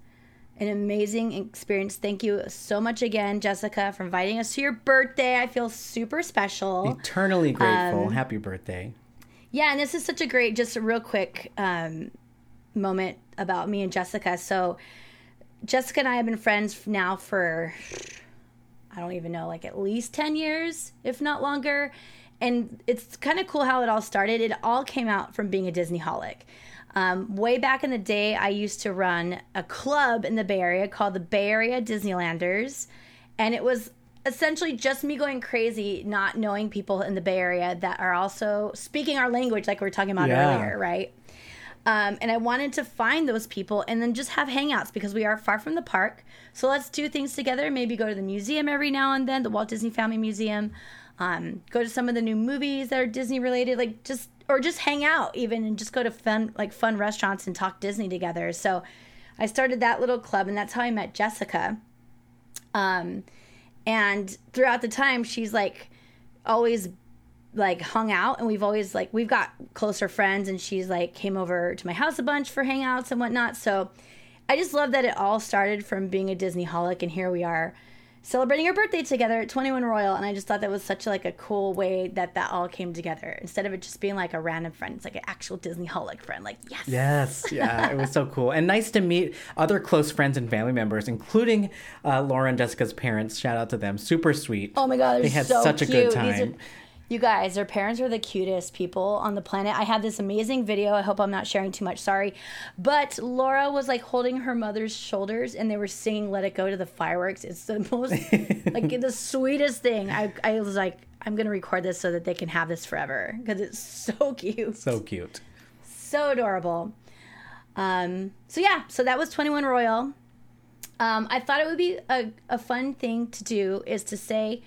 an amazing experience. Thank you so much again, Jessica, for inviting us to your birthday. I feel super special. eternally grateful Um, happy birthday Yeah, and this is such a great, just a real quick um, moment about me and Jessica. So, Jessica and I have been friends now for, I don't even know, like at least 10 years, if not longer. And it's kind of cool how it all started. It all came out from being a Disney holic. Um, way back in the day, I used to run a club in the Bay Area called the Bay Area Disneylanders. And it was essentially just me going crazy, not knowing people in the Bay Area that are also speaking our language, like we were talking about Yeah. earlier, right? Um, and I wanted to find those people and then just have hangouts because we are far from the park. So let's do things together. Maybe go to the museum every now and then, the Walt Disney Family Museum. Um, go to some of the new movies that are Disney related, like just or just hang out even and just go to fun like fun restaurants and talk Disney together. So I started that little club, and that's how I met Jessica. Um, and throughout the time, she's like always like hung out and we've always like we've got closer friends and she's like came over to my house a bunch for hangouts and whatnot so i just love that it all started from being a disney holic and here we are celebrating our birthday together at 21 royal and i just thought that was such like a cool way that that all came together instead of it just being like a random friend it's like an actual disney holic friend like yes Yes, yeah, it was so cool and nice to meet other close friends and family members, including uh, Laura and Jessica's parents. Shout out to them, super sweet. Oh my god, they're had so such a good time. You guys, their parents are the cutest people on the planet. I had this amazing video. I hope I'm not sharing too much. Sorry, but Laura was like holding her mother's shoulders, and they were singing "Let It Go" to the fireworks. It's the most like the sweetest thing. I I was like, I'm gonna record this so that they can have this forever because it's so cute so cute. so adorable. Um, so yeah, so that was 21 Royal. Um, I thought it would be a, a fun thing to do is to say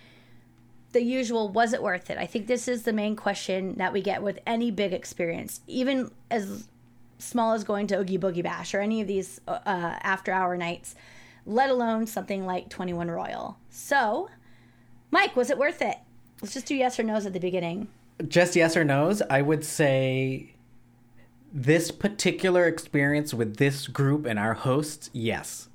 the usual, was it worth it? I think this is the main question that we get with any big experience, even as small as going to Oogie Boogie Bash or any of these uh, after hour nights, let alone something like 21 Royal. So, Mike, was it worth it? Let's just do yes or no's at the beginning. Just yes or no's. I would say this particular experience with this group and our hosts, yes.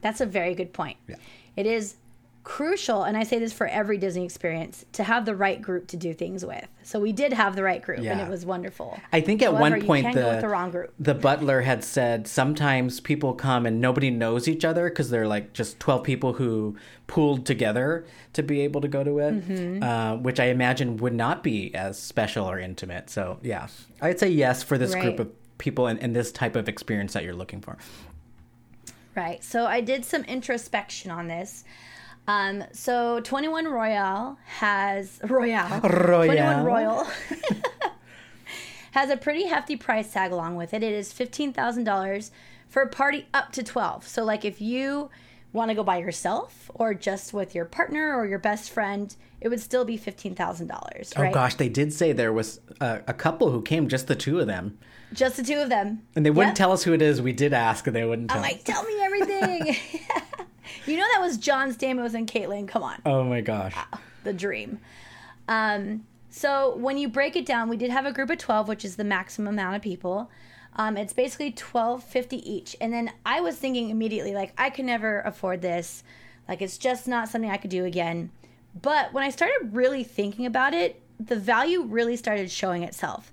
That's a very good point. Yeah. It is crucial, and I say this for every Disney experience, to have the right group to do things with. So we did have the right group, and it was wonderful. I think at However, one point the the wrong group. the butler had said sometimes people come and nobody knows each other because they're like just twelve people who pooled together to be able to go to it, Mm-hmm. uh, which I imagine would not be as special or intimate. So yeah, I'd say yes for this group of people and, and this type of experience that you're looking for. Right. So I did some introspection on this. Um, so 21 Royale has Royale. Royale. 21 Royal has a pretty hefty price tag along with it. It is $15,000 for a party up to 12. So like if you want to go by yourself or just with your partner or your best friend, it would still be $15,000, right? Oh gosh, they did say there was a, a couple who came, just the two of them, Just the two of them. and they wouldn't Yep. tell us who it is. We did ask, and they wouldn't tell. I'm like, tell me everything. you know that was John Stamos and Caitlin. Come on. oh my gosh. the dream. Um, so when you break it down, we did have a group of 12, which is the maximum amount of people. Um, it's basically 12.50 each. And then I was thinking immediately, like, I could never afford this. Like, it's just not something I could do again. But when I started really thinking about it, the value really started showing itself.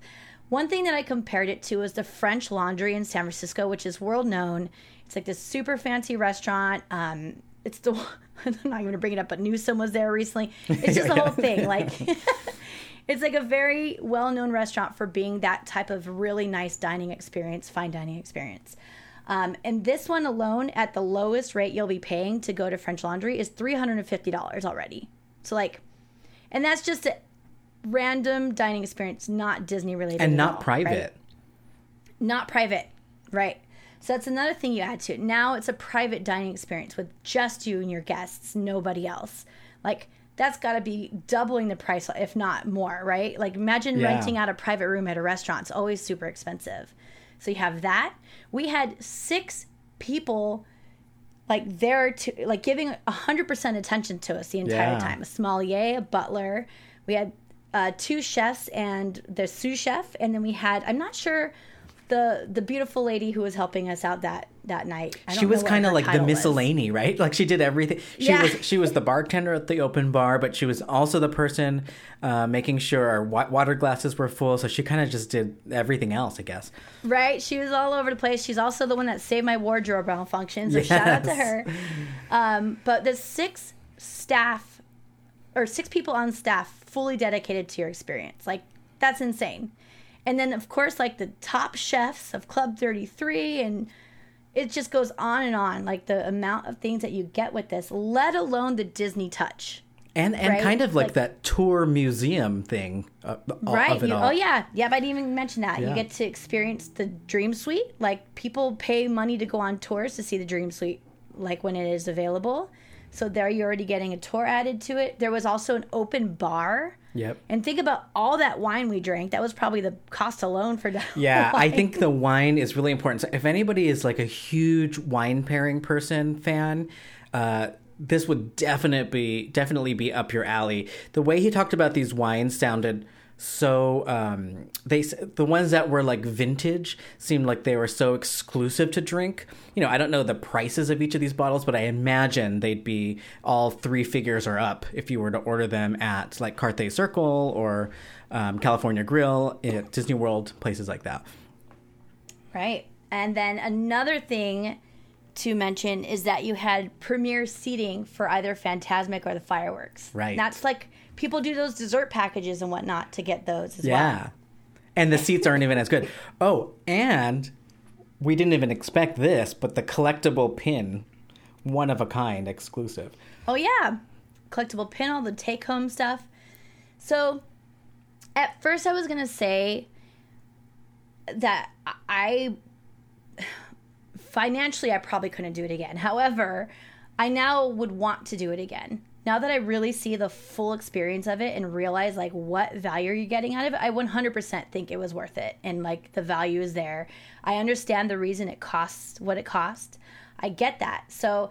One thing that I compared it to was the French Laundry in San Francisco, which is world known. It's like this super fancy restaurant. Um, it's the I'm not even gonna bring it up, but Newsom was there recently. It's just the whole thing. Like, it's like a very well known restaurant for being that type of really nice dining experience, fine dining experience. Um, and this one alone, at the lowest rate you'll be paying to go to French Laundry, is three hundred and fifty dollars already. So like, and that's just a random dining experience, not Disney related, and not all, private. right? not private, right? So that's another thing you add to it. Now it's a private dining experience with just you and your guests, nobody else. Like that's got to be doubling the price, if not more, right? Like imagine Yeah. renting out a private room at a restaurant. It's always super expensive. So you have that. We had six people like there to like giving 100% attention to us the entire Yeah. time. A sommelier, a butler. We had uh, two chefs and the sous chef, and then we had I'm not sure the the beautiful lady who was helping us out that that night. I she was kind of like the title was. miscellany, right? Like she did everything. She Yeah. was she was the bartender at the open bar, but she was also the person uh, making sure our wa- water glasses were full. So she kind of just did everything else, I guess. Right? She was all over the place. She's also the one that saved my wardrobe malfunction. So shout out to her. Um, but the six staff or six people on staff fully dedicated to your experience. Like that's insane. And then of course like the top chefs of Club 33 and it just goes on and on like the amount of things that you get with this, let alone the Disney touch. And and Right? kind of like, Like- that tour museum thing, uh, all- right you, all. oh yeah yep i didn't even mention that Yeah. you get to experience the dream suite like people pay money to go on tours to see the dream suite like when it is available so there you're already getting a tour added to it there was also an open bar Yep. and think about all that wine we drank that was probably the cost alone for that Yeah, I think the wine is really important. So if anybody is like a huge wine pairing person fan, uh, this would definitely be definitely be up your alley. The way he talked about these wines sounded so um they the ones that were like vintage seemed like they were so exclusive to drink you know i don't know the prices of each of these bottles but i imagine they'd be all three figures or up if you were to order them at like carthay circle or um, california grill at disney world places like that Right. And then another thing to mention is that you had premier seating for either Fantasmic or the fireworks. Right. That's like people do those dessert packages and whatnot to get those as yeah well. and the seats aren't even as good oh and we didn't even expect this but the collectible pin one of a kind exclusive Oh yeah. Collectible pin, all the take home stuff. So at first I was gonna say that I financially I probably couldn't do it again. However, I now would want to do it again. Now that I really see the full experience of it and realize like what value you're getting out of it, I 100% think it was worth it and like the value is there. I understand the reason it costs what it costs. I get that. So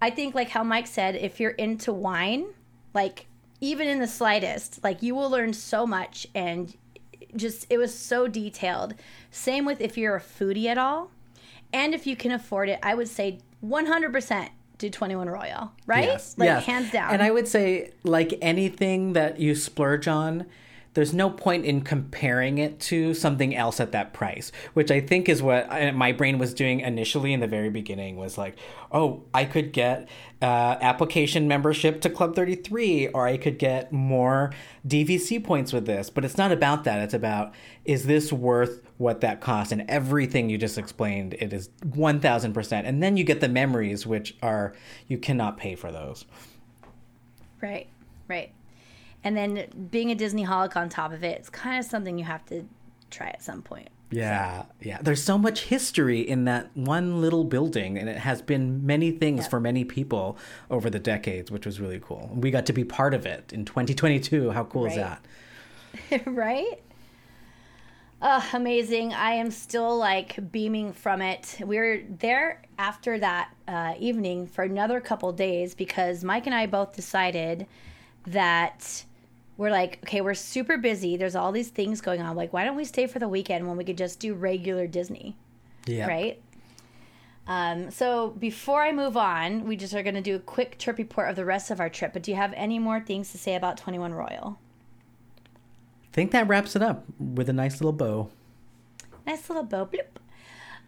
I think like how Mike said, if you're into wine, like even in the slightest, like you will learn so much and just it was so detailed. Same with if you're a foodie at all. And if you can afford it, I would say 100% do 21 Royal, right? Yes, Like yes. hands down. And I would say, like anything that you splurge on, there's no point in comparing it to something else at that price, which I think is what I, my brain was doing initially in the very beginning was like, oh, I could get uh, application membership to Club 33, or I could get more DVC points with this. But it's not about that. It's about, is this worth what that costs? And everything you just explained, it is 1000%. And then you get the memories, which are, you cannot pay for those. Right, right. And then being a Disney holic on top of it, it's kind of something you have to try at some point. Yeah, yeah. There's so much history in that one little building, and it has been many things for many people over the decades, which was really cool. We got to be part of it in 2022. How cool is that? right? Uh, amazing. I am still like beaming from it. We were there after that uh, evening for another couple days because Mike and I both decided that we're like, okay, we're super busy. There's all these things going on. Like, why don't we stay for the weekend when we could just do regular Disney? Yeah. right? Um, so before I move on, we just are going to do a quick trip report of the rest of our trip. But do you have any more things to say about 21 Royal? Think that wraps it up with a nice little bow. Nice little bow. Bloop.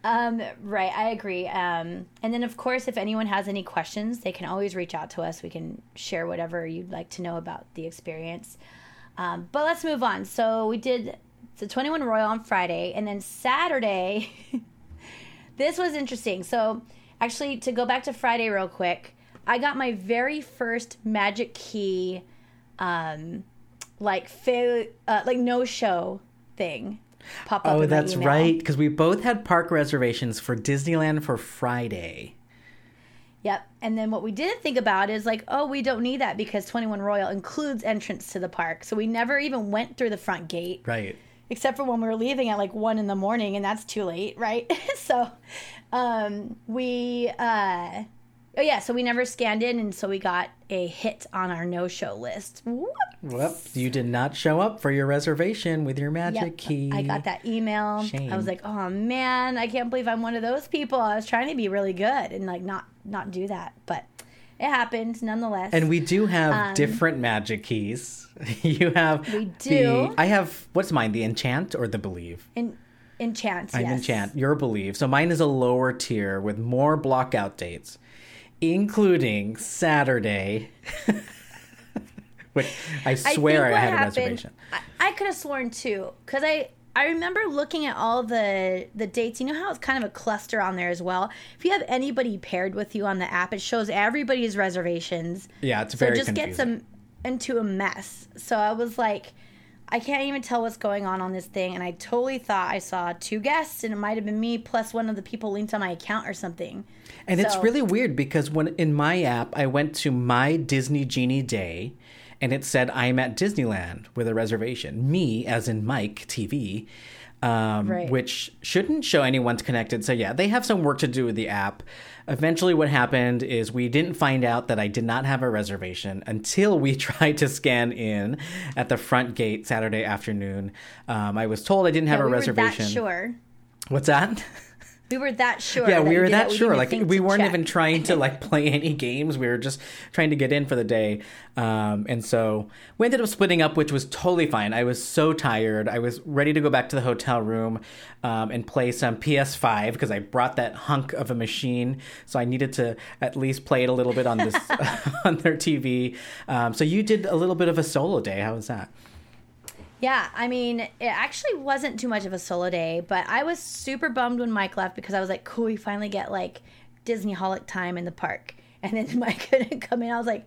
Um, right, I agree. Um, and then, of course, if anyone has any questions, they can always reach out to us. We can share whatever you'd like to know about the experience. Um, but let's move on. So we did the 21 Royal on Friday, and then Saturday. this was interesting. So, actually, to go back to Friday real quick, I got my very first Magic Key, um, like fa- uh, like no show thing pop up. Oh, that's right. Because we both had park reservations for Disneyland for Friday. Yep. And then what we didn't think about is like, oh, we don't need that because 21 Royal includes entrance to the park. So we never even went through the front gate. Right. except for when we were leaving at like one in the morning and that's too late right so um we uh oh yeah so we never scanned in and so we got a hit on our no show list Whoop. Well, you did not show up for your reservation with your magic Yep. key. I got that email. Shame. I was like, "Oh man, I can't believe I'm one of those people." I was trying to be really good and like not not do that, but it happened nonetheless. And we do have different magic keys. you have Um, We the- do. I have what's mine? The enchant or the believe? in enchant, I'm yes. enchant. Your believe. So mine is a lower tier with more blockout dates, including Saturday. Which I I swear I, what had a reservation. I, I could have sworn too, because I I remember looking at all the the dates. You know how it's kind of a cluster on there as well. If you have anybody paired with you on the app, it shows everybody's reservations. Yeah, it's so very it just gets them into a mess. So I was like, I can't even tell what's going on on this thing, and I totally thought I saw two guests, and it might have been me plus one of the people linked on my account or something. And it's really weird because when in my app I went to my Disney Genie Day and it said I'm at Disneyland with a reservation. Me as in Mike TV. Um, Right. which shouldn't show anyone's connected. So yeah, they have some work to do with the app. Eventually, what happened is we didn't find out that I did not have a reservation until we tried to scan in at the front gate Saturday afternoon. Um, I was told I didn't have Yeah, a we reservation. were that sure. What's that? We were that sure. yeah that we were that. We sure. like we weren't check. even trying to like play any games. We were just trying to get in for the day. Um, and so we ended up splitting up which was totally fine. I was so tired. I was ready to go back to the hotel room um, and play some ps5 because i brought that hunk of a machine. So i needed to at least play it a little bit on this on their tv um, so you did a little bit of a solo day. How was that Yeah, I mean, it actually wasn't too much of a solo day, but I was super bummed when Mike left because I was like, cool, we finally get like Disney holic time in the park. And then Mike couldn't come in. I was like,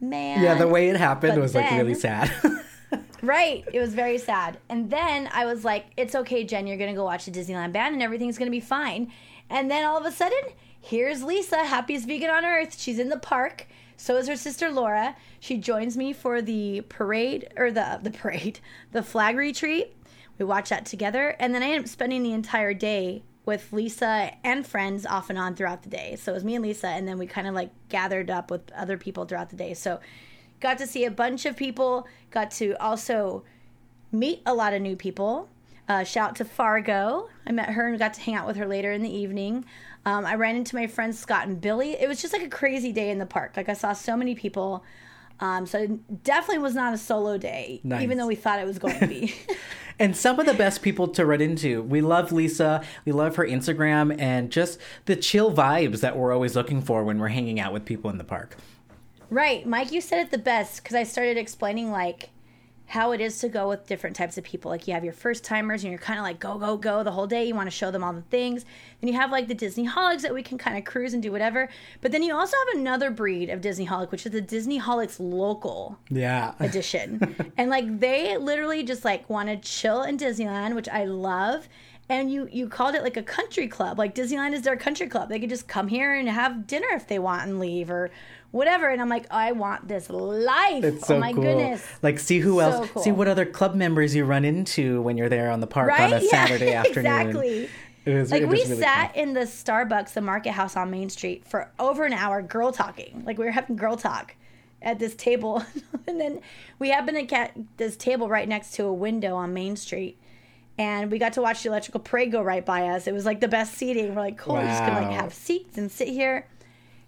man. yeah the way it happened But was like really sad Right. It was very sad. And then I was like, it's okay, Jen, you're going to go watch the Disneyland band and everything's going to be fine. And then all of a sudden, here's Lisa, happiest vegan on earth. She's in the park. So is her sister Laura. She joins me for the parade or the the parade, the flag retreat. We watch that together, and then I end up spending the entire day with Lisa and friends off and on throughout the day. So it was me and Lisa, and then we kind of like gathered up with other people throughout the day. So got to see a bunch of people. Got to also meet a lot of new people. Uh, shout out to Fargo. I met her and got to hang out with her later in the evening. Um, I ran into my friends Scott and Billy. It was just like a crazy day in the park. Like I saw so many people. Um, so it definitely was not a solo day, Nice. even though we thought it was going to be. And some of the best people to run into. We love Lisa. We love her Instagram and just the chill vibes that we're always looking for when we're hanging out with people in the park. Right, Mike, you said it the best because I started explaining like how it is to go with different types of people. Like you have your first timers and you're kind of like go go go the whole day. You want to show them all the things. Then you have like the Disney holics that we can kind of cruise and do whatever. But then you also have another breed of Disney holic, which is the Disney holics local Yeah. edition. and like they literally just like want to chill in Disneyland, which I love. And you you called it like a country club. Like Disneyland is their country club. They could just come here and have dinner if they want and leave or whatever. And I'm like, oh, I want this life. It's oh so oh my cool. goodness. Like, see who So else, cool. see what other club members you run into when you're there on the park Right? on a Yeah, Saturday afternoon. exactly. Was, Like we really sat fun. in the Starbucks, the Market House on Main Street for over an hour, girl talking. Like we were having girl talk at this table, and then we happened to get this table right next to a window on Main Street, and we got to watch the electrical parade go right by us. It was like the best seating. We're like, cool, we're just gonna like have seats and sit here.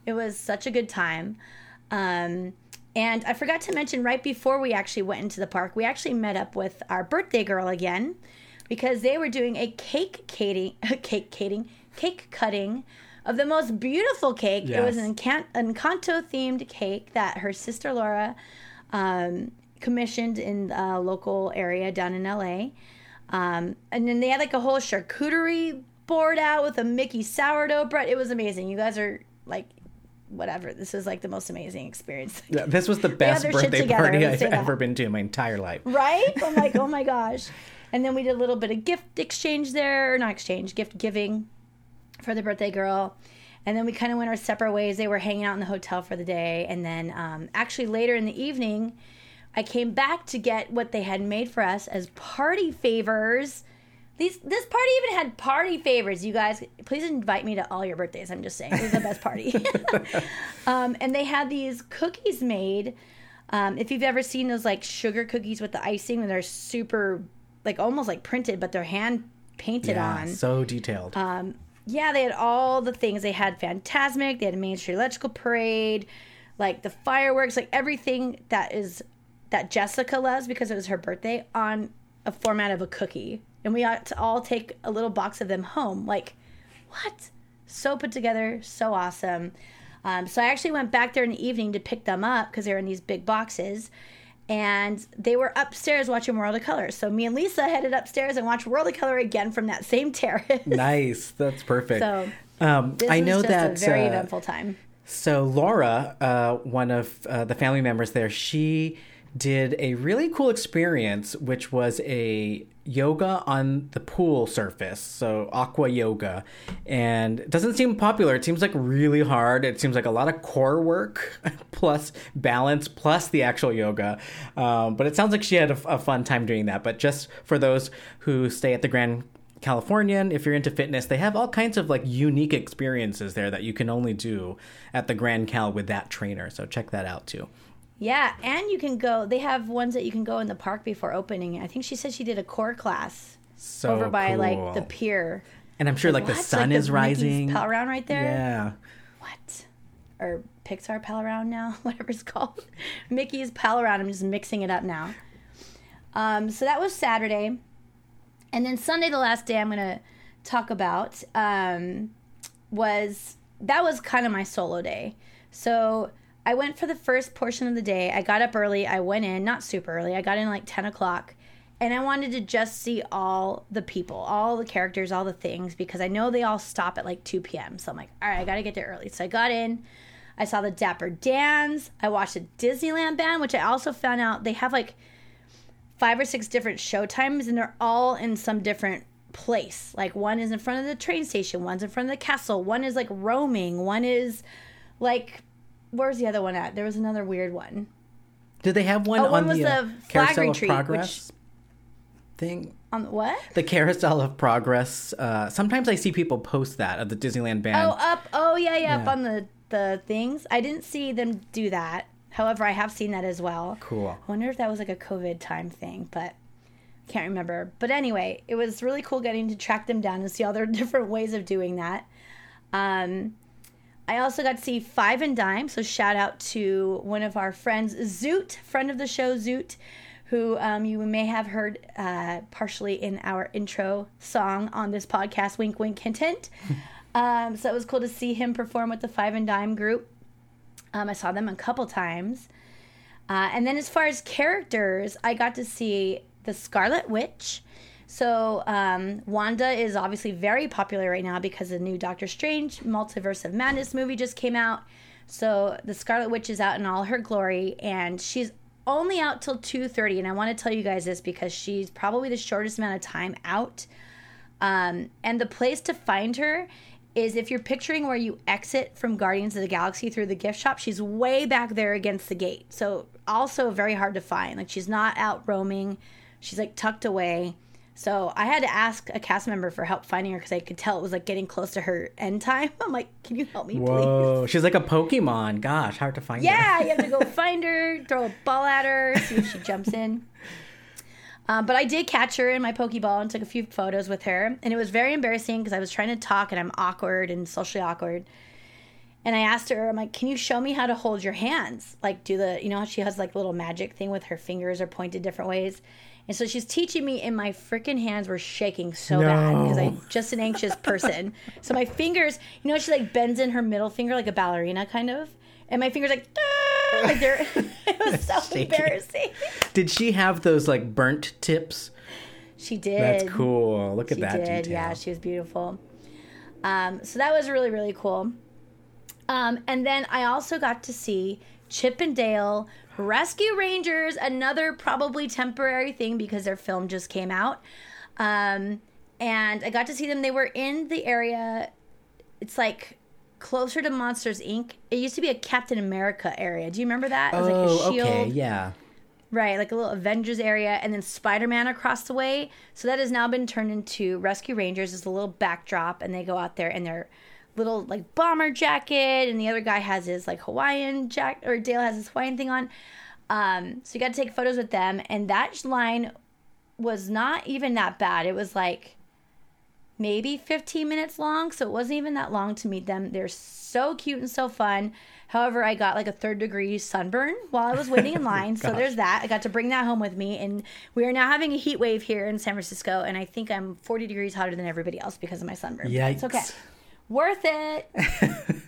It was such a good time. Um, and I forgot to mention right before we actually went into the park, we actually met up with our birthday girl again because they were doing a cake cating, cake cating, cake cutting of the most beautiful cake. It was an Encan- Encanto themed cake that her sister Laura um, commissioned in a local area down in LA. Um, and then they had like a whole charcuterie board out with a Mickey sourdough bread. It was amazing. You guys are like, whatever. This is like the most amazing experience. Yeah, this was the best birthday party I've that. ever been to in my entire life. right? I'm like, oh my gosh. And then we did a little bit of gift exchange there, or not exchange, gift giving for the birthday girl. And then we kind of went our separate ways. They were hanging out in the hotel for the day. And then um, actually later in the evening, I came back to get what they had made for us as party favors. These this party even had party favors. You guys, please invite me to all your birthdays. I'm just saying, it was the best party. um, and they had these cookies made. Um, if you've ever seen those like sugar cookies with the icing, and they're super, like almost like printed, but they're hand painted Yeah, on. so detailed. Uh, yeah, they had all the things. They had Fantasmic, they had a Main Street Electrical Parade, like the fireworks, like everything that is that Jessica loves because it was her birthday on a format of a cookie. And we got to all take a little box of them home. Like, what? So put together, so awesome. Um, so I actually went back there in the evening to pick them up because they're in these big boxes. And they were upstairs watching World of Color. So me and Lisa headed upstairs and watched World of Color again from that same terrace. nice. That's perfect. So um, I know just that a very uh, eventful time. So Laura, uh, one of uh, the family members there, she did a really cool experience, which was a yoga on the pool surface, so aqua yoga, and it doesn't seem popular. It seems like really hard. It seems like a lot of core work plus balance plus the actual yoga. Um, but it sounds like she had a, a fun time doing that. But just for those who stay at the Grand Californian, if you're into fitness, they have all kinds of like unique experiences there that you can only do at the Grand Cal with that trainer. So check that out too. Yeah, and you can go. They have ones that you can go in the park before opening. I think she said she did a core class So over by like the pier. and I'm sure like the sun Like is the rising. Mickey's Pal around right there. Yeah. What? Or Pixar Pal around now, whatever it's called. Mickey's Pal around. I'm just mixing it up now. Um, so that was Saturday, and then Sunday, the last day I'm gonna talk about um, was that was kind of my solo day. So I went for the first portion of the day. I got up early. I went in, not super early. I got in like 10 o'clock. And I wanted to just see all the people, all the characters, all the things, because I know they all stop at like 2 p.m. So I'm like, all right, I got to get there early. So I got in. I saw the Dapper Dans. I watched the Disneyland band, which I also found out they have like five or six different show times and they're all in some different place. Like one is in front of the train station, one's in front of the castle, one is like roaming, one is like where's the other one at? There was another weird one. Did they have one Oh, on one was the, uh, Carousel retreat, of Progress thing? On what? The Carousel of Progress. Uh, sometimes I see people post that of the Disneyland band. Oh, up. Oh, yeah, yeah, up on the the things. I didn't see them do that. However, I have seen that as well. Cool. I wonder if that was like a COVID time thing, but can't remember. But anyway, it was really cool getting to track them down and see all their different ways of doing that. Um, I also got to see Five and Dime, so shout out to one of our friends, Zoot, friend of the show, Zoot, who um, you may have heard uh, partially in our intro song on this podcast, Wink Wink Hint Hint. um, so it was cool to see him perform with the Five and Dime group. Um, I saw them a couple times. Uh, and then as far as characters, I got to see the Scarlet Witch. So um, Wanda is obviously very popular right now because the new Doctor Strange Multiverse of Madness movie just came out. So the Scarlet Witch is out in all her glory, and she's only out till 2.30 and i want to tell you guys this because she's probably the shortest amount of time out um, and the place to find her is if you're picturing where you exit from Guardians of the Galaxy through the gift shop, she's way back there against the gate. So also very hard to find. Like she's not out roaming. She's like tucked away. So I had to ask a cast member for help finding her because I could tell it was like getting close to her end time. I'm like, can you help me, please? Whoa, she's like a Pokemon. Gosh, hard to find. her. Yeah, you have to go find her, throw a ball at her, see if she jumps in. Um, but I did catch her in my Pokeball and took a few photos with her. And it was very embarrassing because I was trying to talk and I'm awkward and socially awkward. And I asked her, I'm like, can you show me how to hold your hands? Like, do the, you know, how she has like a little magic thing with her fingers are pointed different ways. And so she's teaching me, and my freaking hands were shaking so bad because I'm just an anxious person. so my fingers, you know, she like bends in her middle finger like a ballerina kind of. And my fingers like, "Ah," like they're, it was so Shaking. embarrassing. Did she have those like burnt tips? She did. That's cool. Look at She that did, detail. yeah. She was beautiful. Um, so that was really, really cool. Um, and then I also got to see Chip and Dale Rescue Rangers, another probably temporary thing because their film just came out. Um, and I got to see them. They were in the area. It's like closer to Monsters Inc. It used to be a Captain America area. Do you remember that? It was oh, like a shield. okay, yeah. Right, like a little Avengers area, and then Spider Man across the way. So that has now been turned into Rescue Rangers as a little backdrop, and they go out there in their little like bomber jacket, and the other guy has his like Hawaiian jacket, or Dale has his Hawaiian thing on. Um, so you got to take photos with them, and that line was not even that bad. It was like maybe 15 minutes long, so it wasn't even that long to meet them. They're so cute and so fun. However, I got like a third degree sunburn while I was waiting in line. so there's that. I got to bring that home with me. And we are now having a heat wave here in San Francisco. And I think I'm 40 degrees hotter than everybody else because of my sunburn. Yeah, It's okay. Worth it.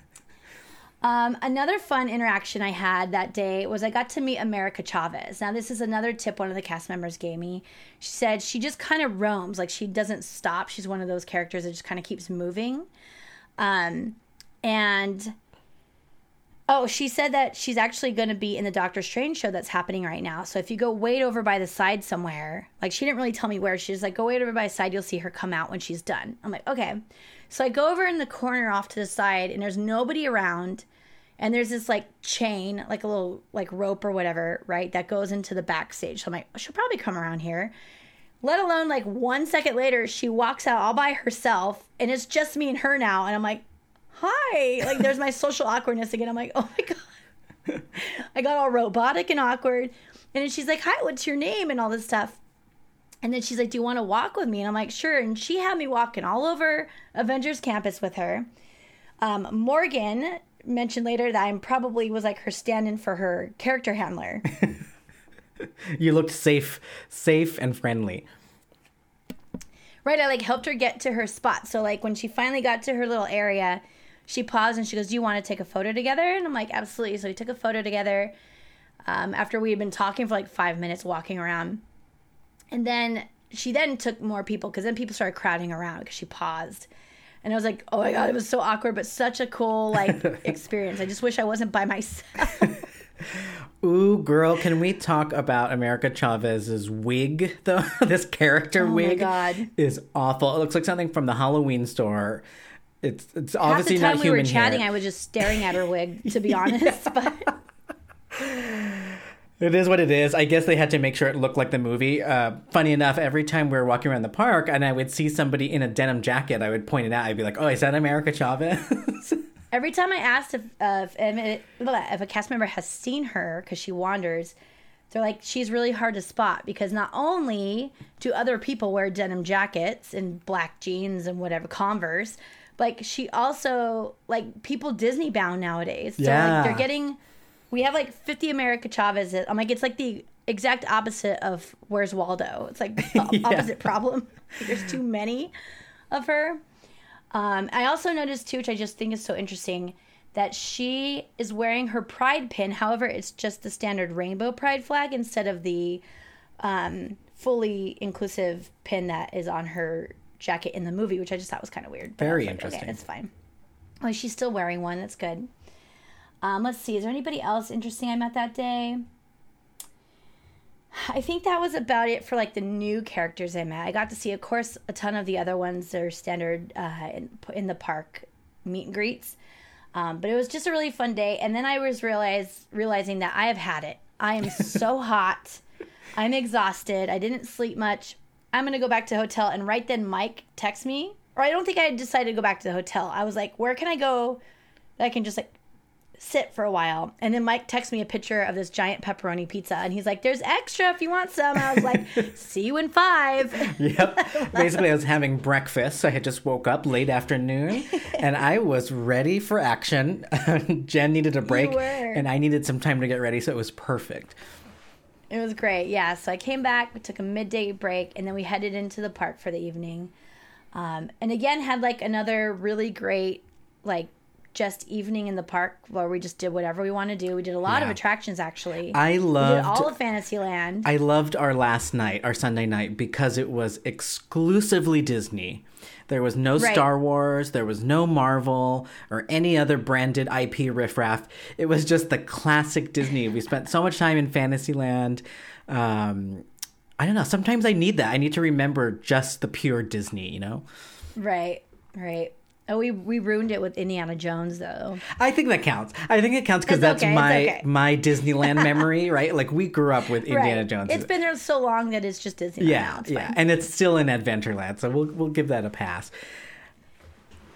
Um, another fun interaction I had that day was I got to meet America Chavez. Now, this is another tip one of the cast members gave me. She said she just kind of roams, like she doesn't stop. She's one of those characters that just kind of keeps moving. Um, and oh, she said that she's actually going to be in the Doctor Strange show that's happening right now. So if you go wait over by the side somewhere, like she didn't really tell me where, she's like, go wait over by the side, you'll see her come out when she's done. I'm like, okay. So I go over in the corner off to the side, and there's nobody around and there's this like chain like a little like rope or whatever right that goes into the backstage. So i'm like she'll probably come around here. Let alone like one second later she walks out all by herself and it's just me and her now and i'm like hi. Like there's my social awkwardness again. I'm like oh my god. I got all robotic and awkward. And then she's like hi what's your name? and all this stuff and then she's like do you want to walk with me and i'm like sure and she had me walking all over avengers campus with her um, morgan mentioned later that I'm probably was like her stand-in for her character handler. You looked safe, safe and friendly. right, I like helped her get to her spot. So like when she finally got to her little area, she paused and she goes, "Do you want to take a photo together?" And I'm like, "Absolutely." So we took a photo together. Um, after we had been talking for like five minutes, walking around, and then she then took more people because then people started crowding around because she paused. And I was like, oh my God, it was so awkward, but such a cool like experience. I just wish I wasn't by myself. Ooh, girl, can we talk about America Chavez's wig though? this character Oh wig is awful. It looks like something from the Halloween store. It's it's obviously Half the time not we were chatting, hair. I was just staring at her wig, to be honest. But It is what it is. I guess they had to make sure it looked like the movie. Uh, funny enough, every time we were walking around the park and I would see somebody in a denim jacket, I would point it out. I'd be like, "Oh, is that America Chavez?" every time I asked if uh, if, if, if a cast member has seen her because she wanders, they're like, she's really hard to spot because not only do other people wear denim jackets and black jeans and whatever Converse, like she also like people Disney bound nowadays. So Yeah. like they're getting we have like 50 America Chavez. I'm like it's like the exact opposite of Where's Waldo. It's like the Yeah. opposite problem. There's too many of her. Um, I also noticed too, which I just think is so interesting, that she is wearing her pride pin. However, it's just the standard rainbow pride flag instead of the um, fully inclusive pin that is on her jacket in the movie, which I just thought was kind of weird. Very like, interesting. Okay, that's fine. Well, she's still wearing one. That's good. Um, let's see. Is there anybody else interesting I met that day? I think that was about it for like the new characters I met. I got to see, of course, a ton of the other ones that are standard uh, in, in the park meet and greets. Um, but it was just a really fun day. And then I was realize realizing that I have had it. I am so hot. I'm exhausted. I didn't sleep much. I'm gonna go back to the hotel. And right then, Mike texts me, or I don't think I had decided to go back to the hotel. I was like, where can I go that I can just like sit for a while. And then Mike texts me a picture of this giant pepperoni pizza, and he's like, "There's extra if you want some." I was like, "See you in five. Yep. Basically, I was having breakfast. I had just woke up late afternoon, and I was ready for action. Jen needed a break, and I needed some time to get ready, so it was perfect. It was great. Yeah. So I came back, we took a midday break, and then we headed into the park for the evening. Um, and again, had like another really great, like, just evening in the park where we just did whatever we want to do. We did a lot of attractions actually. I loved. all of Fantasyland. I loved our last night, our Sunday night, because it was exclusively Disney. There was no Right. Star Wars, there was no Marvel or any other branded IP riffraff. It was just the classic Disney. We spent so much time in Fantasyland. Um, I don't know. Sometimes I need that. I need to remember just the pure Disney, you know? right. Right. Oh, we we ruined it with Indiana Jones though. I think that counts. I think it counts because that's okay, my okay. my Disneyland memory, right? Like we grew up with Indiana right. Jones. It's been there so long that it's just Disney. yeah, yeah, fine. and it's still in Adventureland, so we'll we'll give that a pass.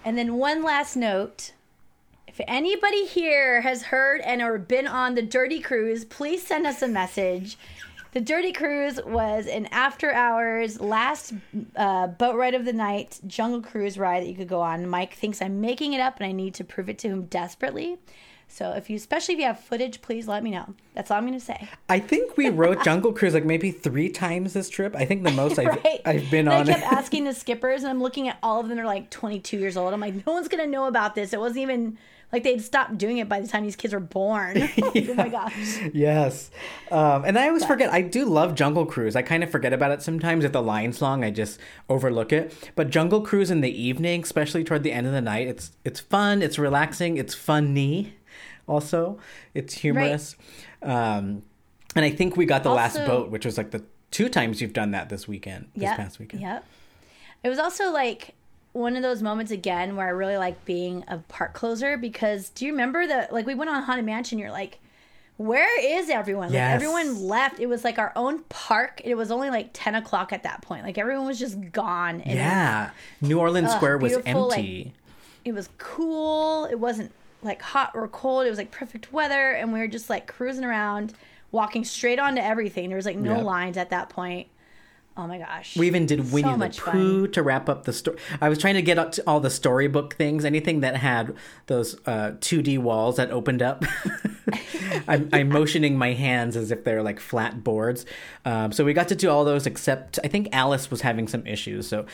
And then one last note. If anybody here has heard and or been on the Dirty Cruise, please send us a message. The Dirty Cruise was an after hours last uh, boat ride of the night jungle cruise ride that you could go on. Mike thinks I'm making it up and I need to prove it to him desperately. So if you, especially if you have footage, please let me know. That's all I'm going to say. I think we wrote Jungle Cruise like maybe three times this trip. I think the most I've right? I've been and on. I kept asking the skippers, and I'm looking at all of them. They're like 22 years old. I'm like, no one's gonna know about this. It wasn't even like they'd stopped doing it by the time these kids were born. Oh my gosh. yes, um, and I always forget. I do love Jungle Cruise. I kind of forget about it sometimes. If the line's long, I just overlook it. But Jungle Cruise in the evening, especially toward the end of the night, it's it's fun. It's relaxing. It's funny. Also, it's humorous. Um, and I think we got the last boat, which was like the two times you've done that this weekend. This Yep. past weekend. Yep. It was also like one of those moments again where I really like being a park closer because do you remember that like we went on Haunted Mansion? You're like, where is everyone? Like everyone left. It was like our own park. It was only like 10 o'clock at that point. Like everyone was just gone. And Yeah, New Orleans Square was beautiful, like- empty. it was cool. It wasn't like hot or cold. It was like perfect weather, and we were just like cruising around, walking straight onto everything. There was like no Yep. lines at that point. Oh my gosh! We even did Winnie the much fun. Pooh to wrap up the story. I was trying to get up to all the storybook things, anything that had those uh, 2D walls that opened up. I'm, I'm motioning my hands as if they're like flat boards. Um, so we got to do all those, except I think Alice was having some issues. So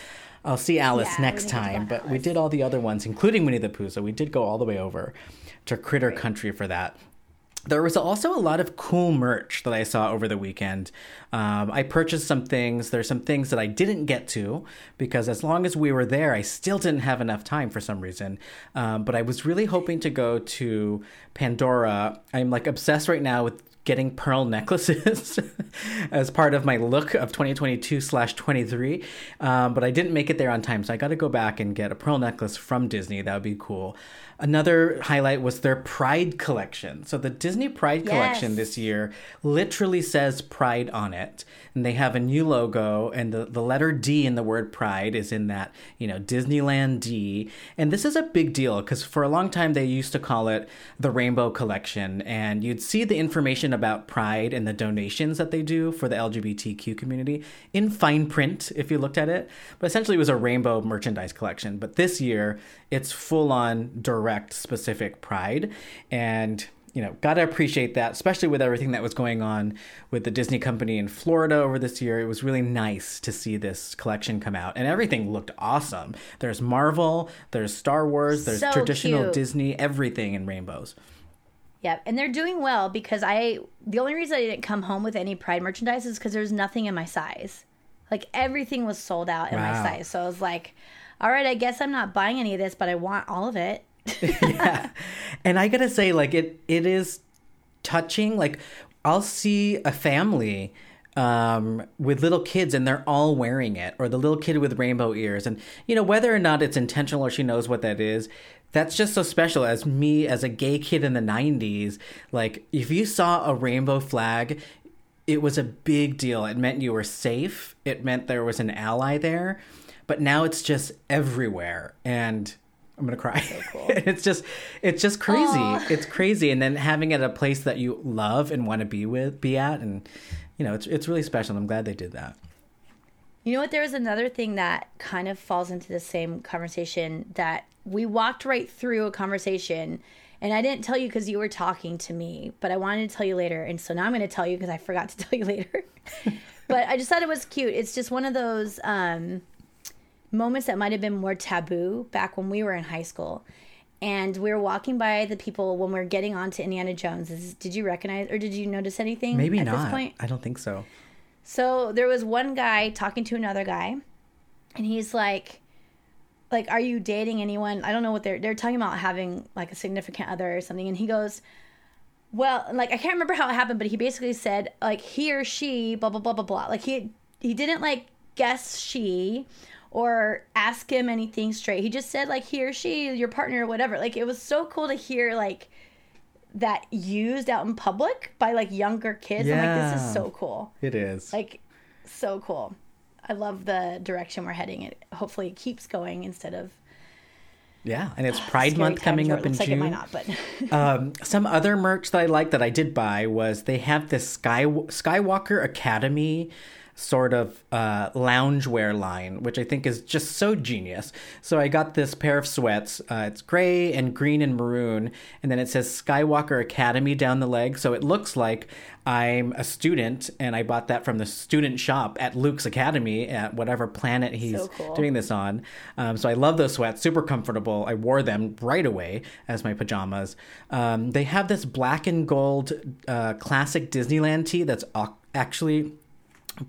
I'll see Alice Yeah, next need to go time. But we did all the other ones, including Winnie the Pooh. So we did go all the way over to Critter Country for that. There was also a lot of cool merch that I saw over the weekend. Um, I purchased some things. There's some things that I didn't get to because as long as we were there, I still didn't have enough time for some reason. Um, but I was really hoping to go to Pandora. I'm like obsessed right now with getting pearl necklaces as part of my look of 2022 slash 23. Um, but I didn't make it there on time, so I got to go back and get a pearl necklace from Disney. That would be cool. Another highlight was their Pride collection. So the Disney Pride collection this year literally says Pride on it. And they have a new logo and the, the letter D in the word Pride is in that, you know, Disneyland D. And this is a big deal because for a long time they used to call it the Rainbow Collection. And you'd see the information about Pride and the donations that they do for the LGBTQ community in fine print if you looked at it. But essentially it was a rainbow merchandise collection. But this year it's full on direct specific Pride. And you know, gotta appreciate that, especially with everything that was going on with the Disney company in Florida over this year. It was really nice to see this collection come out, and everything looked awesome. There's Marvel, there's Star Wars, there's So traditional cute. Disney, everything in rainbows. Yep, and they're doing well because I the only reason I didn't come home with any Pride merchandise is because there's nothing in my size. Like everything was sold out in my size, so I was like, "All right, I guess I'm not buying any of this, but I want all of it." yeah. And I gotta say, like it it is touching. Like I'll see a family um, with little kids and they're all wearing it, or the little kid with rainbow ears. And you know, whether or not it's intentional or she knows what that is, that's just so special. As me, as a gay kid in the '90s, like if you saw a rainbow flag. It was a big deal. It meant you were safe. It meant there was an ally there. But now it's just everywhere. And I'm gonna cry. it's just it's just crazy. Aw. It's crazy. And then having it at a place that you love and want to be with be at and you know, it's it's really special. I'm glad they did that. You know what? There was another thing that kind of falls into the same conversation that we walked right through a conversation, and I didn't tell you because you were talking to me, but I wanted to tell you later, and so now I'm going to tell you because I forgot to tell you later. but I just thought it was cute. It's just one of those um, moments that might have been more taboo back when we were in high school. And we were walking by the people when we were getting on to Indiana Jones. Is- Did you recognize or did you notice anything Maybe at not. this point? I don't think so. So there was one guy talking to another guy, and he's like, like, are you dating anyone? I don't know what they're they're talking about having like a significant other or something, and he goes, well, like I can't remember how it happened, but he basically said like he or she, blah blah blah blah blah. Like he he didn't like guess she or ask him anything straight. He just said like he or she, your partner or whatever. Like it was so cool to hear like that used out in public by like younger kids. I'm like, this is so cool It is. like so cool i love the direction we're heading it hopefully it keeps going instead of yeah, and it's Pride Month coming up in like June. it might not but um, some other merch that I like that I did buy was they have this Sky Skywalker Academy sort of uh, loungewear line, which I think is just so genius. So I got this pair of sweats. Uh, it's gray and green and maroon, and then it says Skywalker Academy down the leg. So it looks like I'm a student, and I bought that from the student shop at Luke's Academy at whatever planet he's So cool. doing this on. Um, so I love those sweats, super comfortable. I wore them right away as my pajamas. Um, they have this black and gold uh, classic Disneyland tee that's actually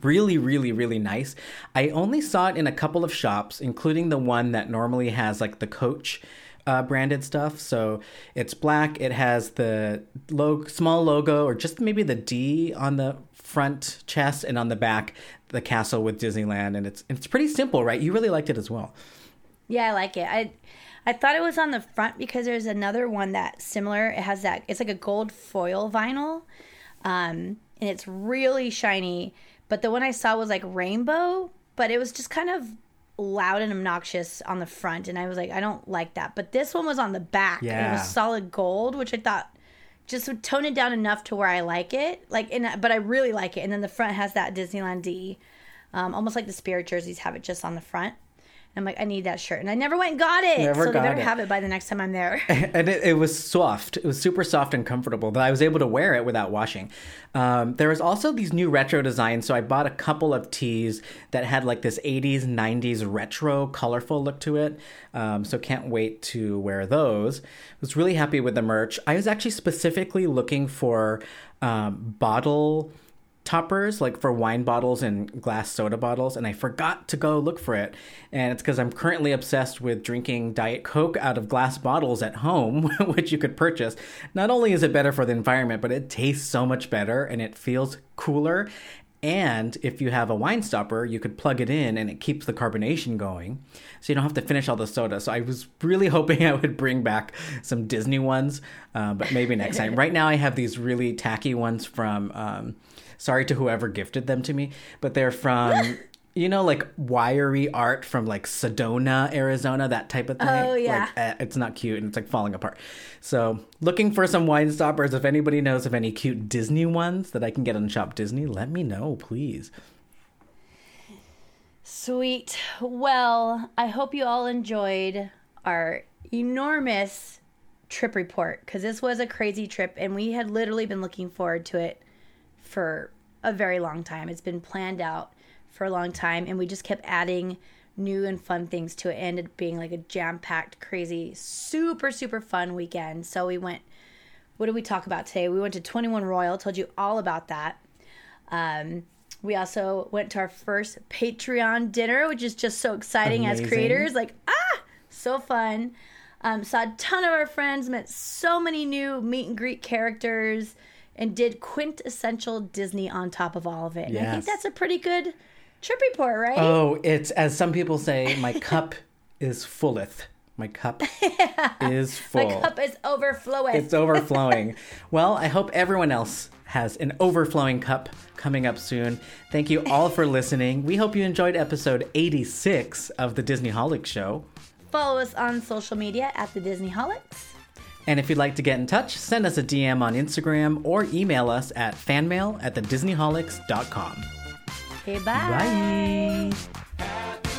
really really really nice. I only saw it in a couple of shops including the one that normally has like the coach uh, branded stuff. So it's black. It has the log- small logo or just maybe the d on the front chest and on the back the castle with disneyland. And it's it's pretty simple right? You really liked it as well. Yeah i like it. I i thought it was on the front because there's another one that's similar. It has that it's like a gold foil vinyl um and it's really shiny but the one i saw was like rainbow but it was just kind of loud and obnoxious on the front and i was like i don't like that. But this one was on the back and it was solid gold which i thought just would tone it down enough to where i like it. Like and but i really like it and then the front has that disneyland d um, almost like the spirit jerseys have it just on the front i'm like i need that shirt and i never went and got it Never so they better it. have it by the next time i'm there and it, it was soft. It was super soft and comfortable that I was able to wear it without washing. Um, there was also these new retro designs, so I bought a couple of tees that had like this 80s, 90s retro, colorful look to it. Um, so can't wait to wear those. Was really happy with the merch. I was actually specifically looking for um, bottle toppers like for wine bottles and glass soda bottles and I forgot to go look for it and it's because I'm currently obsessed with drinking diet coke out of glass bottles at home which you could purchase not only is it better for the environment but it tastes so much better and it feels cooler And if you have a wine stopper, you could plug it in and it keeps the carbonation going. So you don't have to finish all the soda. So I was really hoping I would bring back some Disney ones, uh, but maybe next time. Right now, I have these really tacky ones from, um, sorry to whoever gifted them to me, but they're from. You know, like wiry art from like Sedona, Arizona, that type of thing. Oh, yeah. Like, uh, it's not cute and it's like falling apart. So, looking for some wine stoppers. If anybody knows of any cute Disney ones that I can get on Shop Disney, let me know, please. Sweet. Well, I hope you all enjoyed our enormous trip report because this was a crazy trip and we had literally been looking forward to it for a very long time. It's been planned out for a long time and we just kept adding new and fun things to it. it ended up being like a jam packed, crazy, super, super fun weekend. So we went, what did we talk about today? We went to 21 Royal, told you all about that. Um, we also went to our first Patreon dinner, which is just so exciting Amazing. as creators. Like, ah, so fun. Um, saw a ton of our friends, met so many new meet and greet characters, and did quintessential Disney on top of all of it. And I think that's a pretty good trip report, right? Oh, it's as some people say, my cup is fulleth. My cup is full. My cup is overflowing. It's overflowing. well, I hope everyone else has an overflowing cup coming up soon. Thank you all for listening. We hope you enjoyed episode 86 of the Disneyholic Show. Follow us on social media at the Disneyholics. And if you'd like to get in touch, send us a DM on Instagram or email us at fanmail at thedisneyholics.com. Okay, bye. Bye.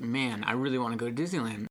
Man, I really want to go to Disneyland.